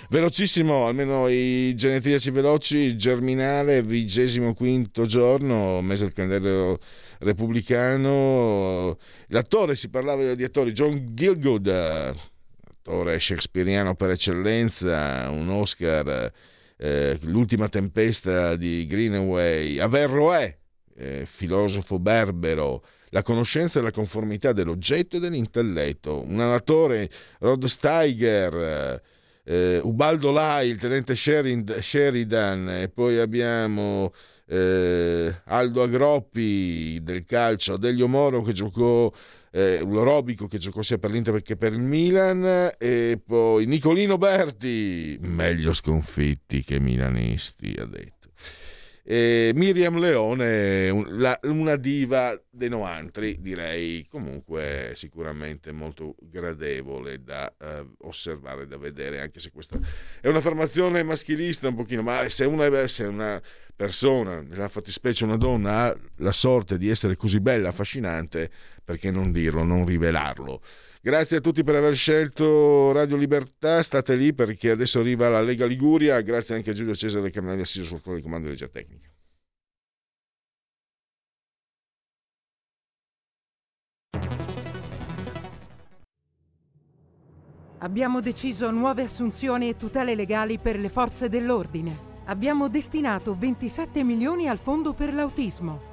Velocissimo, almeno i genetriaci veloci, germinale, vigesimo quinto giorno, mese del calendario repubblicano. L'attore, si parlava di attori, John Gilgood, attore shakespeariano per eccellenza, un Oscar, eh, l'ultima tempesta di Greenaway, Averroè, eh, filosofo berbero, la conoscenza e la conformità dell'oggetto e dell'intelletto. Un autore, Rod Steiger, eh, Ubaldo Lai, il tenente Sheridan, e poi abbiamo eh, Aldo Agroppi del calcio, Delio Moro che giocò eh, Robico che giocò sia per l'Inter che per il Milan e poi Nicolino Berti, meglio sconfitti che milanisti, ha detto. E Miriam Leone, una diva dei noantri, direi comunque sicuramente molto gradevole da uh, osservare, da vedere, anche se questa è un'affermazione maschilista un pochino, ma se una, se una persona, nella fattispecie una donna, ha la sorte di essere così bella, affascinante, perché non dirlo, non rivelarlo? Grazie a tutti per aver scelto Radio Libertà, state lì perché adesso arriva la Lega Liguria, grazie anche a Giulio Cesare ha assiso sul fuori comando di regia tecnica. Abbiamo deciso nuove assunzioni e tutele legali per le forze dell'ordine. Abbiamo destinato 27 milioni al fondo per l'autismo.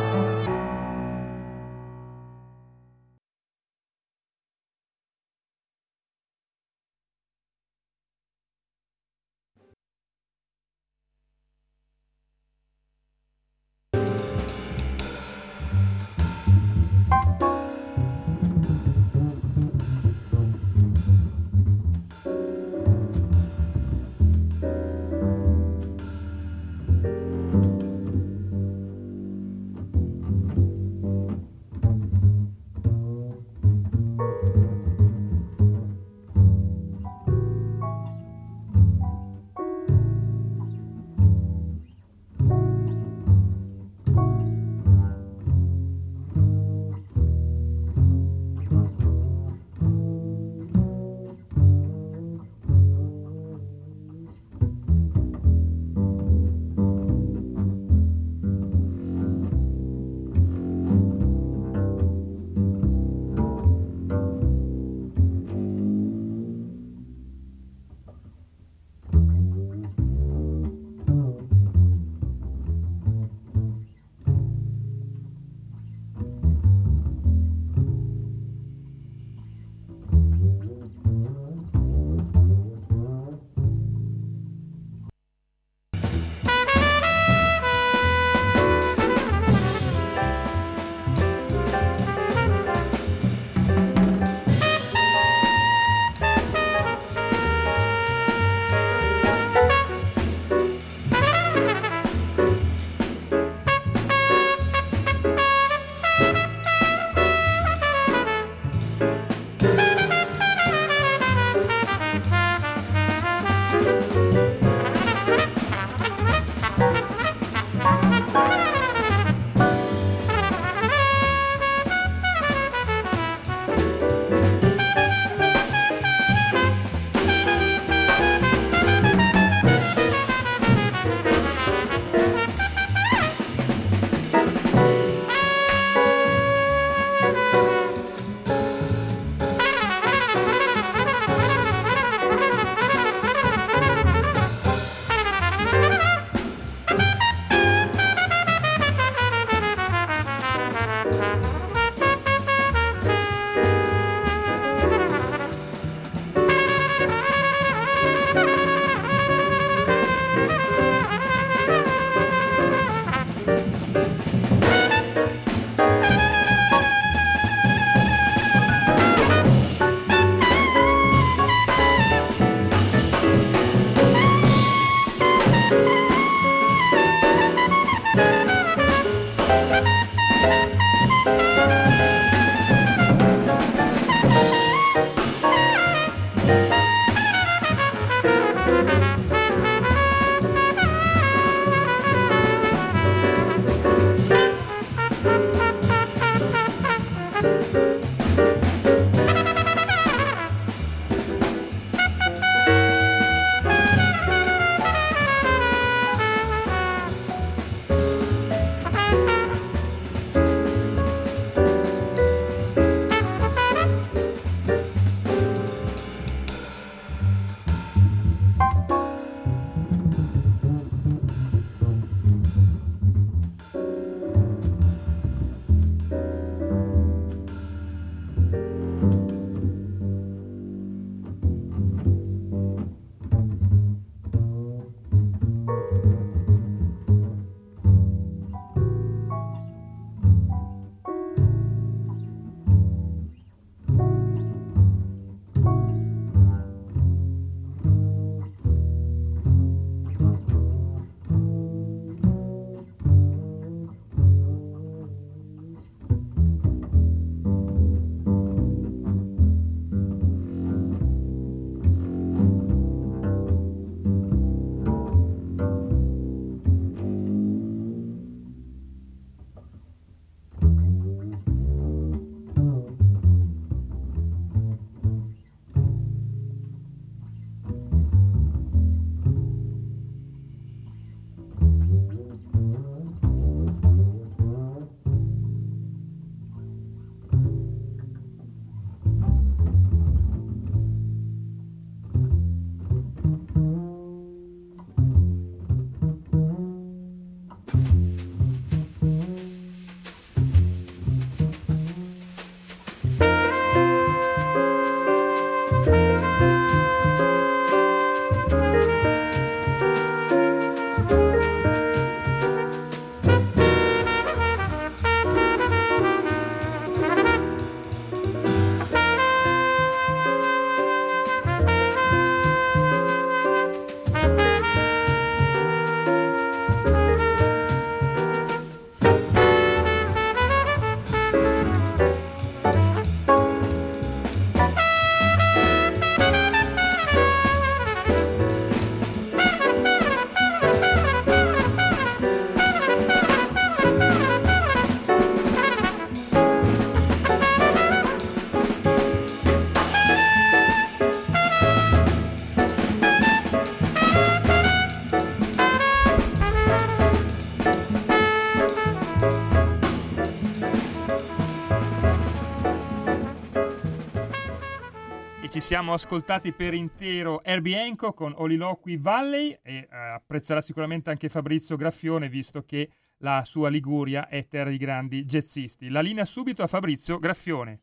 Siamo ascoltati per intero Herbie Hancock con Oliloqui Valley e eh, apprezzerà sicuramente anche Fabrizio Graffione visto che la sua Liguria è terra di grandi jazzisti. La linea subito a Fabrizio Graffione.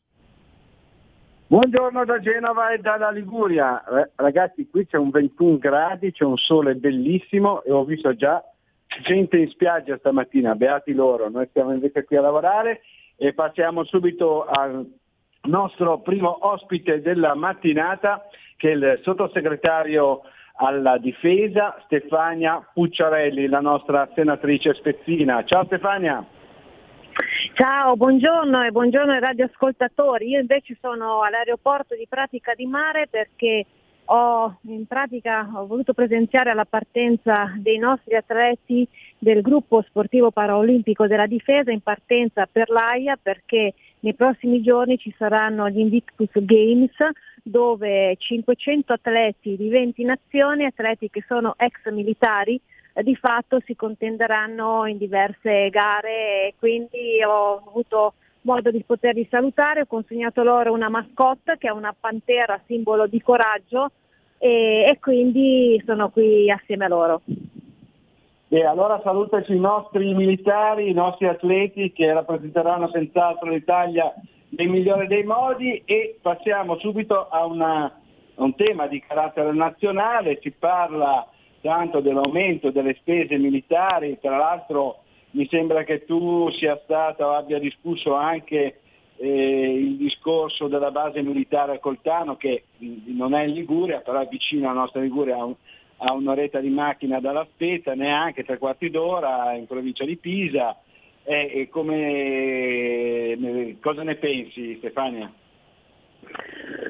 Buongiorno da Genova e dalla Liguria. Ragazzi, qui c'è un 21 gradi, c'è un sole bellissimo e ho visto già gente in spiaggia stamattina, beati loro. Noi stiamo invece qui a lavorare e passiamo subito al nostro primo ospite della mattinata che è il sottosegretario alla difesa Stefania Pucciarelli, la nostra senatrice spezzina. Ciao Stefania. Ciao, buongiorno e buongiorno ai radioascoltatori. Io invece sono all'aeroporto di Pratica di Mare perché ho in pratica ho voluto presenziare alla partenza dei nostri atleti del gruppo sportivo paraolimpico della difesa in partenza per l'AIA perché nei prossimi giorni ci saranno gli Invictus Games dove 500 atleti di 20 nazioni, atleti che sono ex militari, eh, di fatto si contenderanno in diverse gare e quindi ho avuto modo di poterli salutare, ho consegnato loro una mascotte che è una pantera simbolo di coraggio e, e quindi sono qui assieme a loro. E allora salutaci i nostri militari, i nostri atleti che rappresenteranno senz'altro l'Italia nel migliore dei modi. E passiamo subito a, una, a un tema di carattere nazionale, si parla tanto dell'aumento delle spese militari, tra l'altro mi sembra che tu sia stata o abbia discusso anche eh, il discorso della base militare a Coltano che non è in Liguria, però è vicino alla nostra Liguria, a, un, a un'oretta di macchina dalla Spezia, neanche tre quarti d'ora in provincia di Pisa. E, come, cosa ne pensi Stefania?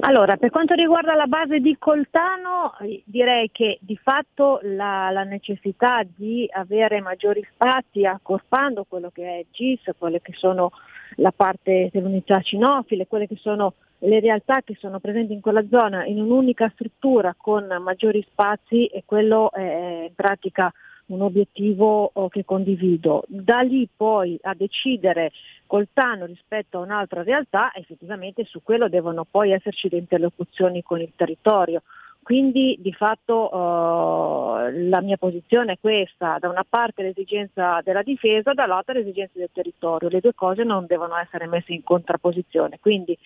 Allora, per quanto riguarda la base di Coltano, direi che di fatto la, la necessità di avere maggiori spazi accorpando quello che è GIS, quelle che sono la parte dell'unità cinofile, quelle che sono le realtà che sono presenti in quella zona in un'unica struttura con maggiori spazi e quello è in pratica un obiettivo oh, che condivido. Da lì poi a decidere col TAN rispetto a un'altra realtà, effettivamente su quello devono poi esserci le interlocuzioni con il territorio. Quindi di fatto eh, la mia posizione è questa, da una parte l'esigenza della difesa, dall'altra l'esigenza del territorio, le due cose non devono essere messe in contrapposizione, quindi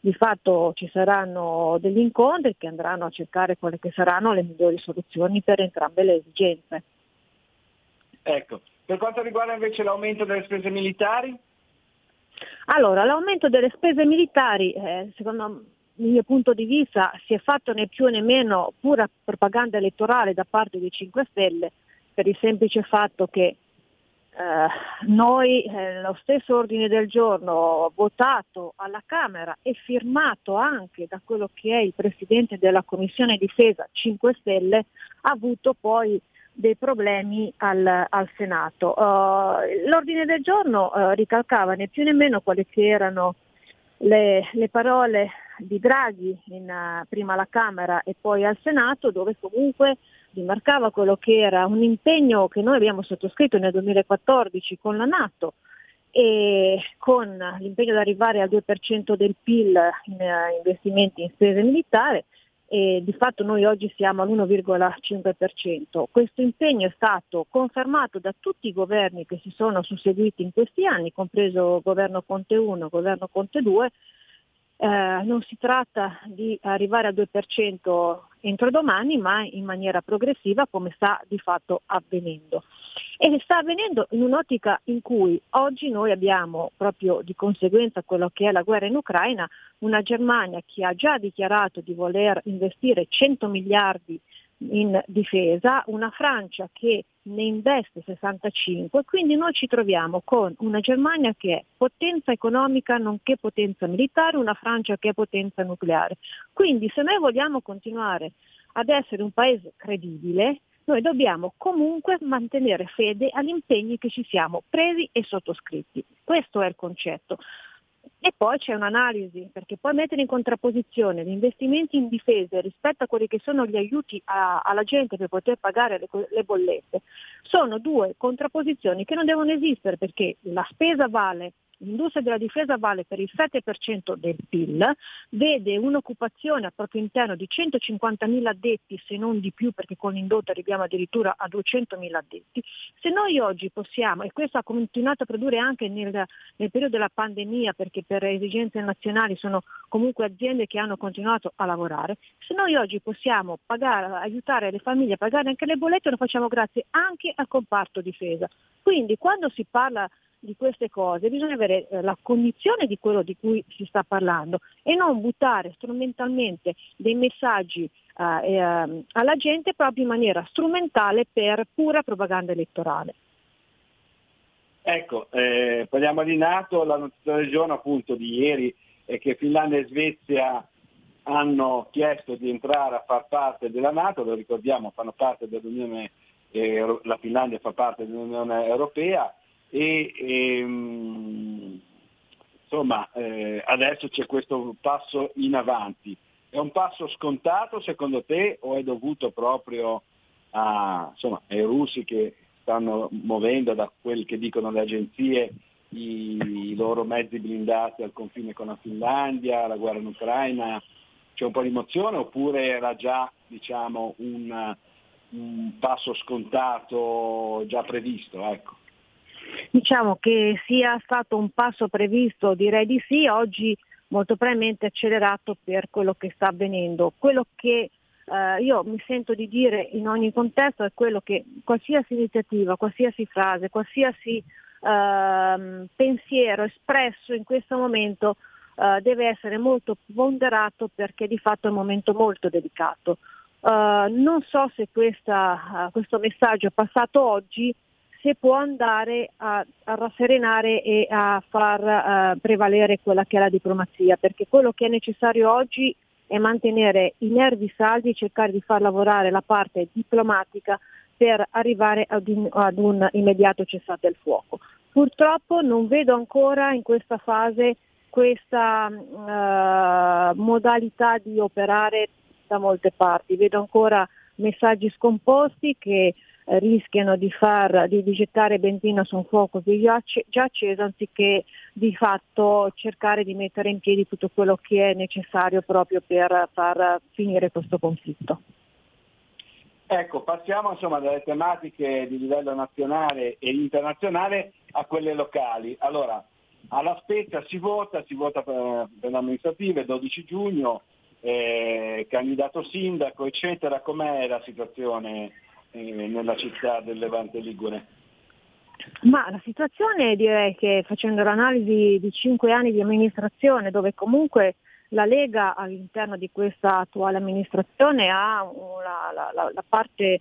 di fatto ci saranno degli incontri che andranno a cercare quelle che saranno le migliori soluzioni per entrambe le esigenze. Ecco, per quanto riguarda invece l'aumento delle spese militari? Allora, l'aumento delle spese militari, eh, secondo il mio punto di vista, si è fatto né più né meno pura propaganda elettorale da parte dei 5 Stelle, per il semplice fatto che eh, noi eh, lo stesso ordine del giorno votato alla Camera e firmato anche da quello che è il Presidente della Commissione Difesa 5 Stelle ha avuto poi dei problemi al, al Senato. Uh, l'ordine del giorno uh, ricalcava né più né meno quali erano le, le, parole di Draghi in, uh, prima alla Camera e poi al Senato, dove comunque rimarcava quello che era un impegno che noi abbiamo sottoscritto nel 2014 con la Nato e con l'impegno ad arrivare al 2% del PIL in investimenti in spese militari e di fatto noi oggi siamo all'1,5%. Questo impegno è stato confermato da tutti i governi che si sono susseguiti in questi anni, compreso governo Conte 1 e governo Conte 2. Eh, non si tratta di arrivare al 2% entro domani, ma in maniera progressiva come sta di fatto avvenendo. E sta avvenendo in un'ottica in cui oggi noi abbiamo proprio di conseguenza quello che è la guerra in Ucraina, una Germania che ha già dichiarato di voler investire 100 miliardi in difesa, una Francia che ne investe 65, quindi noi ci troviamo con una Germania che è potenza economica nonché potenza militare, una Francia che è potenza nucleare. Quindi se noi vogliamo continuare ad essere un paese credibile, noi dobbiamo comunque mantenere fede agli impegni che ci siamo presi e sottoscritti. Questo è il concetto. E poi c'è un'analisi, perché poi mettere in contrapposizione gli investimenti in difesa rispetto a quelli che sono gli aiuti a, alla gente per poter pagare le, le, bollette, sono due contrapposizioni che non devono esistere perché la spesa vale l'industria della difesa vale per il 7% del PIL, vede un'occupazione al proprio interno di 150.000 addetti, se non di più, perché con l'indotto arriviamo addirittura a 200.000 addetti. Se noi oggi possiamo, e questo ha continuato a produrre anche nel, nel periodo della pandemia, perché per esigenze nazionali sono comunque aziende che hanno continuato a lavorare, se noi oggi possiamo pagare, aiutare le famiglie a pagare anche le bollette, lo facciamo grazie anche al comparto difesa. Quindi quando si parla di queste cose bisogna avere eh, la cognizione di quello di cui si sta parlando e non buttare strumentalmente dei messaggi eh, eh, alla gente proprio in maniera strumentale per pura propaganda elettorale. Ecco, eh, parliamo di Nato, la notizia del giorno appunto di ieri è che Finlandia e Svezia hanno chiesto di entrare a far parte della Nato, lo ricordiamo, fanno parte dell'Unione, eh, la Finlandia fa parte dell'Unione Europea e, e ehm, insomma eh, adesso c'è questo passo in avanti. È un passo scontato secondo te o è dovuto proprio a, insomma, ai russi che stanno muovendo da quelli che dicono le agenzie i, i loro mezzi blindati al confine con la Finlandia, la guerra in Ucraina, c'è un po' di emozione oppure era già diciamo, un, un passo scontato già previsto? Ecco. Diciamo che sia stato un passo previsto, direi di sì, oggi molto probabilmente accelerato per quello che sta avvenendo. Quello che eh, io mi sento di dire in ogni contesto è quello che qualsiasi iniziativa, qualsiasi frase, qualsiasi eh, pensiero espresso in questo momento eh, deve essere molto ponderato perché di fatto è un momento molto delicato. Uh, non so se questa, uh, questo messaggio passato oggi se può andare a, a rasserenare e a far uh, prevalere quella che è la diplomazia, perché quello che è necessario oggi è mantenere i nervi saldi e cercare di far lavorare la parte diplomatica per arrivare ad un, ad un immediato cessate il fuoco. Purtroppo non vedo ancora in questa fase questa uh, modalità di operare da molte parti, vedo ancora messaggi scomposti che rischiano di, far, di, di gettare benzina su un fuoco già, già acceso anziché di fatto cercare di mettere in piedi tutto quello che è necessario proprio per far finire questo conflitto. Ecco, passiamo insomma dalle tematiche di livello nazionale e internazionale a quelle locali. Allora, alla Spezia si vota, si vota per, per le amministrative, 12 giugno, eh, candidato sindaco, eccetera. Com'è la situazione nella città del Levante Ligure? Ma la situazione direi che facendo l'analisi di cinque anni di amministrazione dove comunque la Lega all'interno di questa attuale amministrazione ha la, la, la parte eh,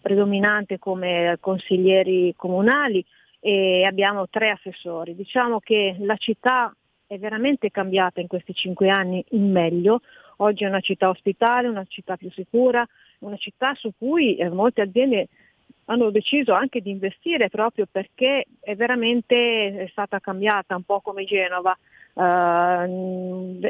predominante come consiglieri comunali e abbiamo tre assessori. Diciamo che la città è veramente cambiata in questi cinque anni in meglio. Oggi è una città ospitale, una città più sicura, una città su cui eh, molte aziende hanno deciso anche di investire proprio perché è veramente è stata cambiata, un po' come Genova. Uh,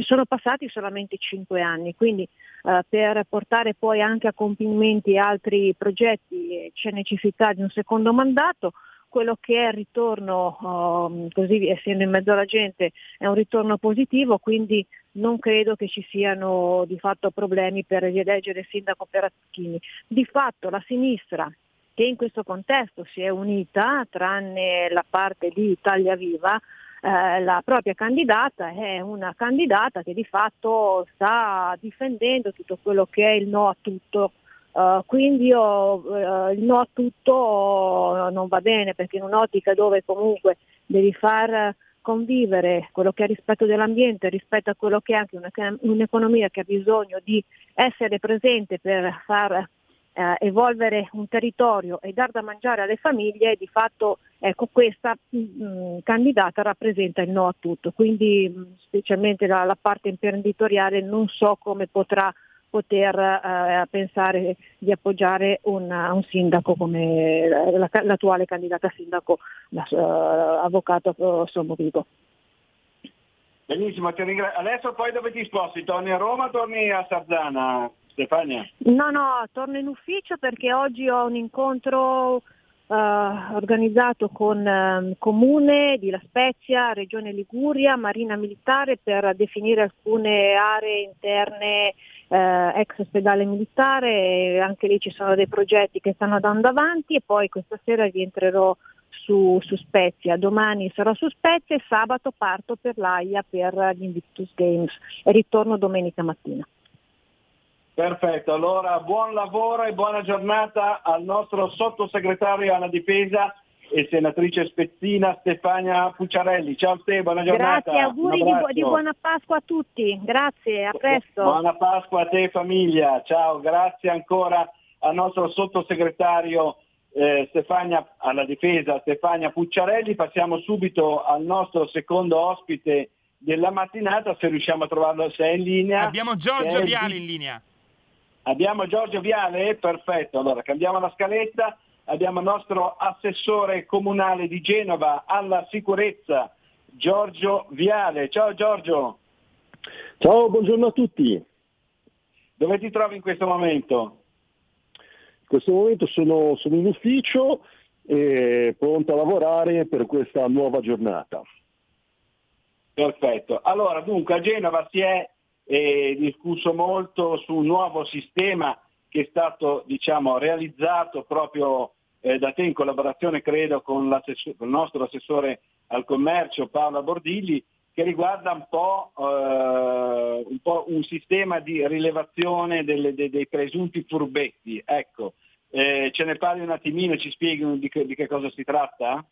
sono passati solamente cinque anni, quindi uh, per portare poi anche a compimenti altri progetti c'è necessità di un secondo mandato quello che è il ritorno, um, così essendo in mezzo alla gente, è un ritorno positivo, quindi non credo che ci siano di fatto problemi per rieleggere il sindaco Perazzini. Di fatto la sinistra che in questo contesto si è unita, tranne la parte di Italia Viva, eh, la propria candidata è una candidata che di fatto sta difendendo tutto quello che è il no a tutto Uh, quindi io, uh, il no a tutto non va bene perché in un'ottica dove comunque devi far convivere quello che è rispetto dell'ambiente rispetto a quello che è anche un'economia che ha bisogno di essere presente per far uh, evolvere un territorio e dar da mangiare alle famiglie, di fatto ecco, questa mh, mm, candidata rappresenta il no a tutto. Quindi mh, specialmente la, la parte imprenditoriale non so come potrà poter eh, pensare di appoggiare un, un sindaco come la, l'attuale candidata sindaco, l'avvocato uh, Sommovigo. Benissimo, ti ringrazio. Adesso poi dove ti sposti? Torni a Roma o torni a Sarzana, Stefania? No, no, torno in ufficio perché oggi ho un incontro uh, organizzato con eh, Comune di La Spezia, Regione Liguria, Marina Militare per definire alcune aree interne eh, ex ospedale militare, anche lì ci sono dei progetti che stanno andando avanti e poi questa sera rientrerò su, su Spezia, domani sarò su Spezia e sabato parto per l'AIA per gli Invictus Games e ritorno domenica mattina. Perfetto, allora buon lavoro e buona giornata al nostro sottosegretario alla difesa e senatrice Spezzina Stefania Pucciarelli. Ciao Ste, buona giornata. Grazie, auguri di, bu- di, buona Pasqua a tutti. Grazie, a presto. Buona Pasqua a te famiglia. Ciao, grazie ancora al nostro sottosegretario eh, Stefania alla difesa Stefania Pucciarelli. Passiamo subito al nostro secondo ospite della mattinata, se riusciamo a trovarlo se è in linea. Abbiamo Giorgio Viale in linea. Abbiamo Giorgio Viale? Perfetto, allora cambiamo la scaletta abbiamo il nostro assessore comunale di Genova alla sicurezza, Giorgio Viale. Ciao Giorgio. Ciao, buongiorno a tutti. Dove ti trovi in questo momento? In questo momento sono, sono in ufficio e pronto a lavorare per questa nuova giornata. Perfetto. Allora, dunque a Genova si è eh, discusso molto su un nuovo sistema che è stato diciamo, realizzato proprio eh, da te in collaborazione credo con, con, il nostro assessore al commercio Paola Bordilli che riguarda un po', eh, un, po un, sistema di rilevazione delle, dei, dei presunti furbetti. Ecco, eh, ce ne parli un attimino, ci spieghi di che, di che cosa si tratta?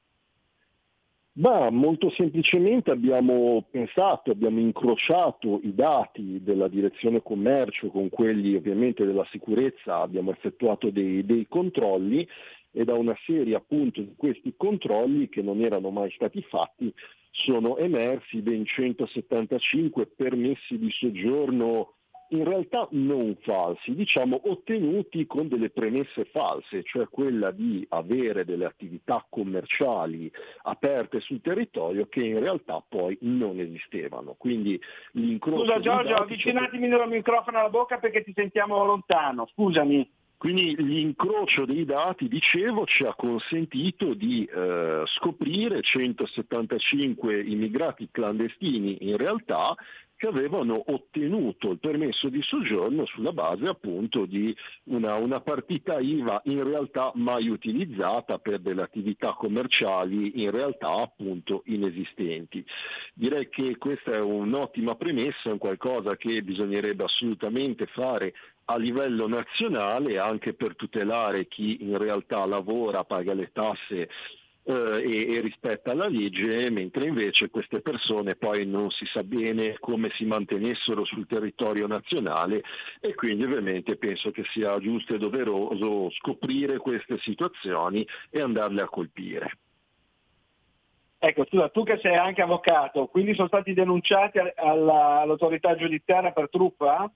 Ma molto semplicemente abbiamo pensato, abbiamo incrociato i dati della direzione commercio con quelli ovviamente della sicurezza, abbiamo effettuato dei, dei controlli e da una serie appunto di questi controlli che non erano mai stati fatti sono emersi ben 175 permessi di soggiorno in realtà non falsi, diciamo ottenuti con delle premesse false, cioè quella di avere delle attività commerciali aperte sul territorio che in realtà poi non esistevano. Quindi l'incrocio Scusa Giorgio, avvicinatemi il microfono alla bocca perché ti sentiamo lontano, scusami. Quindi l'incrocio dei dati, dicevo, ci ha consentito di eh, scoprire 175 immigrati clandestini in realtà che avevano ottenuto il permesso di soggiorno sulla base appunto di una, una, partita IVA in realtà mai utilizzata per delle attività commerciali in realtà appunto inesistenti. Direi che questa è un'ottima premessa, è qualcosa che bisognerebbe assolutamente fare a livello nazionale anche per tutelare chi in realtà lavora, paga le tasse e, e, rispetta la legge, mentre invece queste persone poi non si sa bene come si mantenessero sul territorio nazionale e quindi ovviamente penso che sia giusto e doveroso scoprire queste situazioni e andarle a colpire. Ecco, scusa, tu che sei anche avvocato, quindi sono stati denunciati alla, all'autorità giudiziaria per truffa?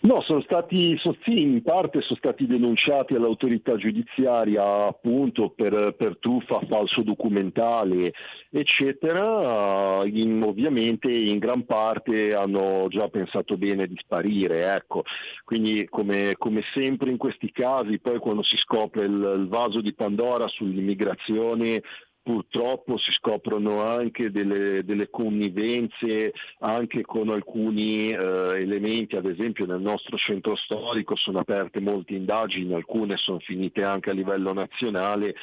No, sono stati, sì, in parte sono stati denunciati all'autorità giudiziaria appunto per, per truffa, falso documentale, eccetera. In, ovviamente in gran parte hanno già pensato bene di sparire, ecco. Quindi come, come sempre in questi casi, poi quando si scopre il, il vaso di Pandora sull'immigrazione purtroppo si scoprono anche delle, delle connivenze anche con alcuni eh, elementi, ad esempio nel nostro centro storico sono aperte molte indagini, alcune sono finite anche a livello nazionale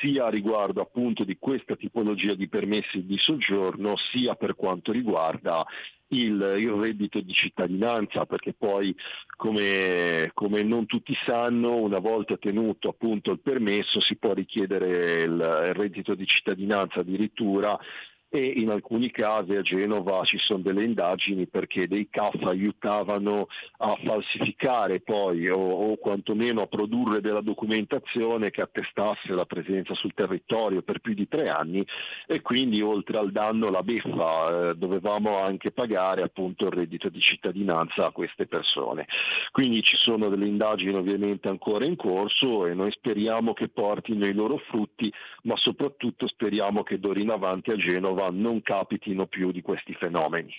sia riguardo appunto di questa tipologia di permessi di soggiorno, sia per quanto riguarda il, il reddito di cittadinanza, perché poi come, come, non tutti sanno, una volta tenuto appunto il permesso si può richiedere il, il reddito di cittadinanza addirittura e in alcuni casi a Genova ci sono delle indagini perché dei CAF aiutavano a falsificare poi o, o quantomeno a produrre della documentazione che attestasse la presenza sul territorio per più di tre anni e quindi oltre al danno la beffa eh, dovevamo anche pagare appunto il reddito di cittadinanza a queste persone. Quindi ci sono delle indagini ovviamente ancora in corso e noi speriamo che portino i loro frutti ma soprattutto speriamo che d'ora in avanti a Genova Genova non capitino più di questi fenomeni.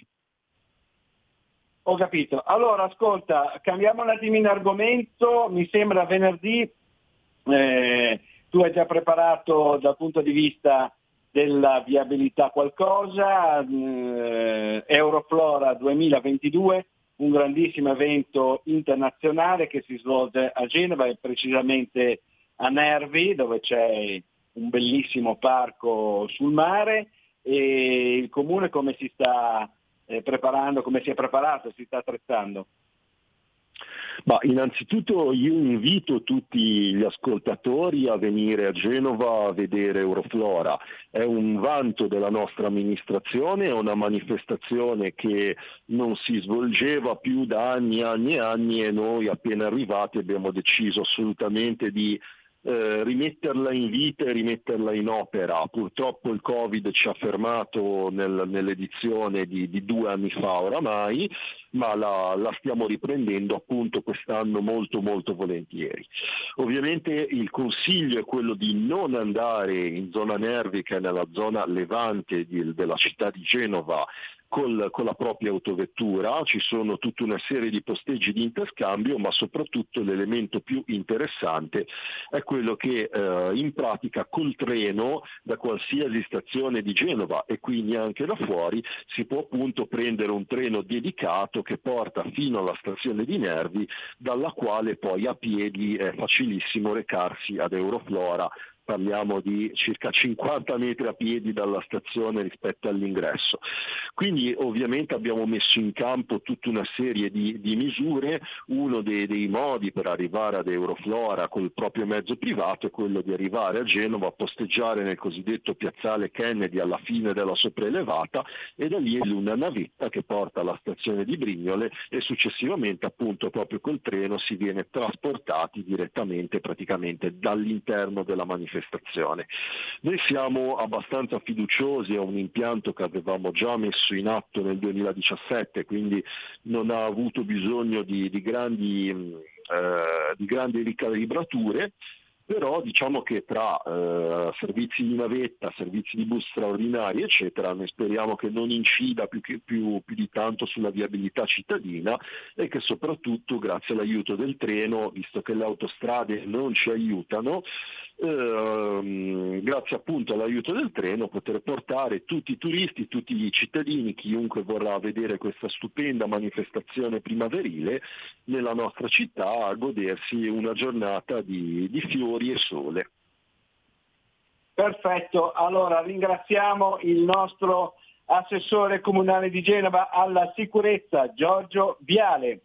Ho capito. Allora, ascolta, cambiamo un attimino argomento. Mi sembra venerdì eh, tu hai già preparato dal punto di vista della viabilità qualcosa, eh, Euroflora 2022, un grandissimo evento internazionale che si svolge a Genova e precisamente a Nervi dove c'è un bellissimo parco sul mare e il comune come si sta eh, preparando, come si è preparato, si sta attrezzando? Ma innanzitutto io invito tutti gli ascoltatori a venire a Genova a vedere Euroflora. È un vanto della nostra amministrazione, è una manifestazione che non si svolgeva più da anni e anni e anni e noi appena arrivati abbiamo deciso assolutamente di eh, rimetterla in vita e rimetterla in opera. Purtroppo il Covid ci ha fermato nel, nell'edizione di, di, due anni fa oramai, ma la, la, stiamo riprendendo appunto quest'anno molto molto volentieri. Ovviamente il consiglio è quello di non andare in zona Nervi, che è nella zona levante di, della città di Genova, col, con la propria autovettura, ci sono tutta una serie di posteggi di interscambio, ma soprattutto l'elemento più interessante è quello che eh, in pratica col treno da qualsiasi stazione di Genova e quindi anche da fuori si può appunto prendere un treno dedicato che porta fino alla stazione di Nervi, dalla quale poi a piedi è facilissimo recarsi ad Euroflora parliamo di circa 50 metri a piedi dalla stazione rispetto all'ingresso. Quindi ovviamente abbiamo messo in campo tutta una serie di, di misure, uno dei, dei, modi per arrivare ad Euroflora col proprio mezzo privato è quello di arrivare a Genova, posteggiare nel cosiddetto piazzale Kennedy alla fine della sopraelevata e da lì una navetta che porta alla stazione di Brignole e successivamente appunto proprio col treno si viene trasportati direttamente praticamente dall'interno della manifestazione manifestazione. Noi siamo abbastanza fiduciosi, è un impianto che avevamo già messo in atto nel 2017, quindi non ha avuto bisogno di, di grandi, eh, di grandi ricalibrature però diciamo che tra eh, servizi di navetta, servizi di bus straordinari, eccetera, noi speriamo che non incida più, più, più, di tanto sulla viabilità cittadina e che soprattutto grazie all'aiuto del treno, visto che le autostrade non ci aiutano, ehm, grazie appunto all'aiuto del treno poter portare tutti i turisti, tutti i cittadini, chiunque vorrà vedere questa stupenda manifestazione primaverile nella nostra città a godersi una giornata di, di fiori e sole. Perfetto, allora ringraziamo il nostro assessore comunale di Genova alla sicurezza Giorgio Viale.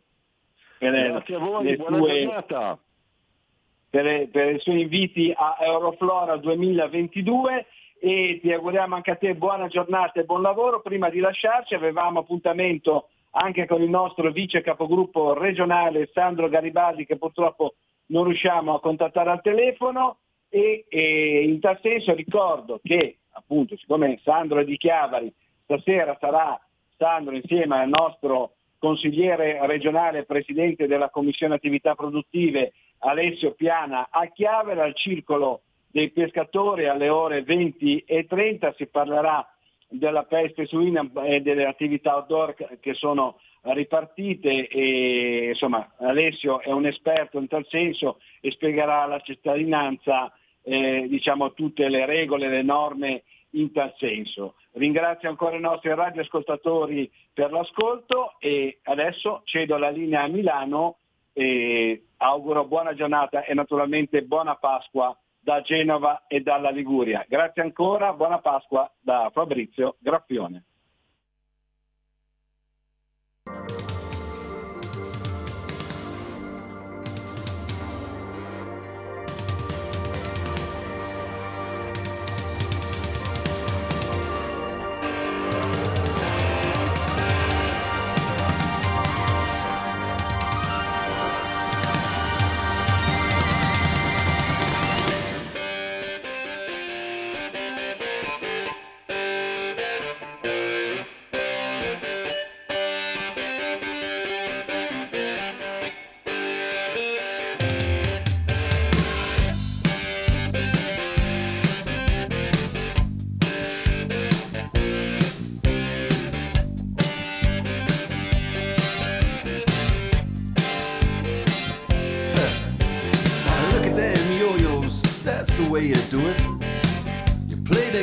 Grazie a voi, buona sue, giornata. Per, per, i suoi inviti a Euroflora 2022 e ti auguriamo anche a te buona giornata e buon lavoro. Prima di lasciarci avevamo appuntamento anche con il nostro vice capogruppo regionale Sandro Garibaldi che purtroppo non riusciamo a contattare al telefono e, e in tal senso ricordo che appunto siccome Sandro è di Chiavari, stasera sarà Sandro insieme al nostro consigliere regionale presidente della Commissione Attività Produttive Alessio Piana a Chiavari al circolo dei pescatori alle ore 20 e 30 si parlerà della peste suina e delle attività outdoor che sono ripartite e insomma Alessio è un esperto in tal senso e spiegherà alla cittadinanza eh, diciamo, tutte le regole, le norme in tal senso. Ringrazio ancora i nostri radioascoltatori per l'ascolto e adesso cedo la linea a Milano e auguro buona giornata e naturalmente buona Pasqua da Genova e dalla Liguria. Grazie ancora, buona Pasqua da Fabrizio Graffione.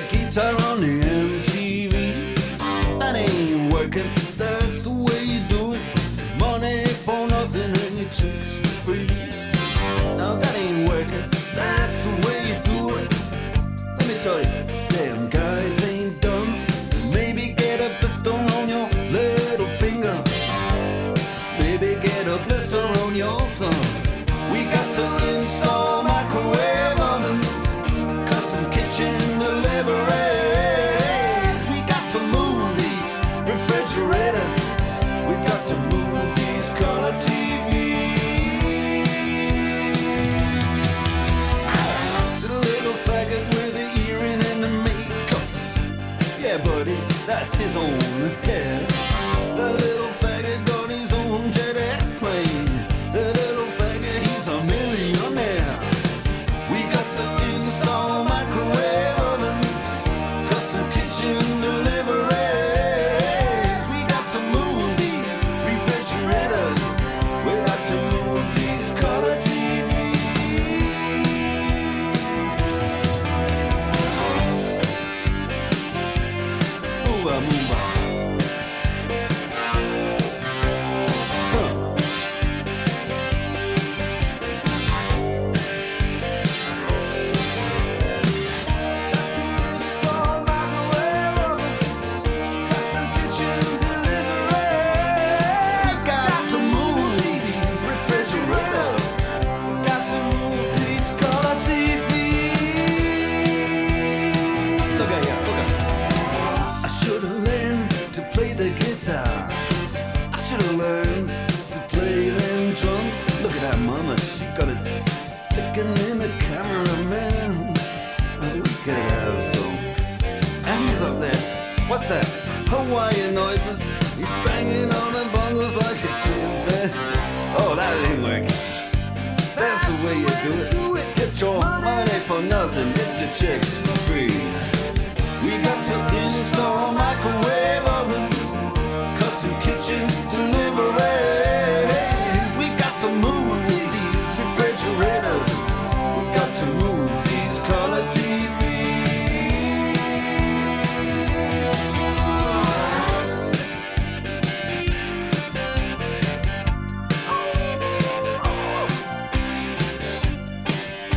guitar on the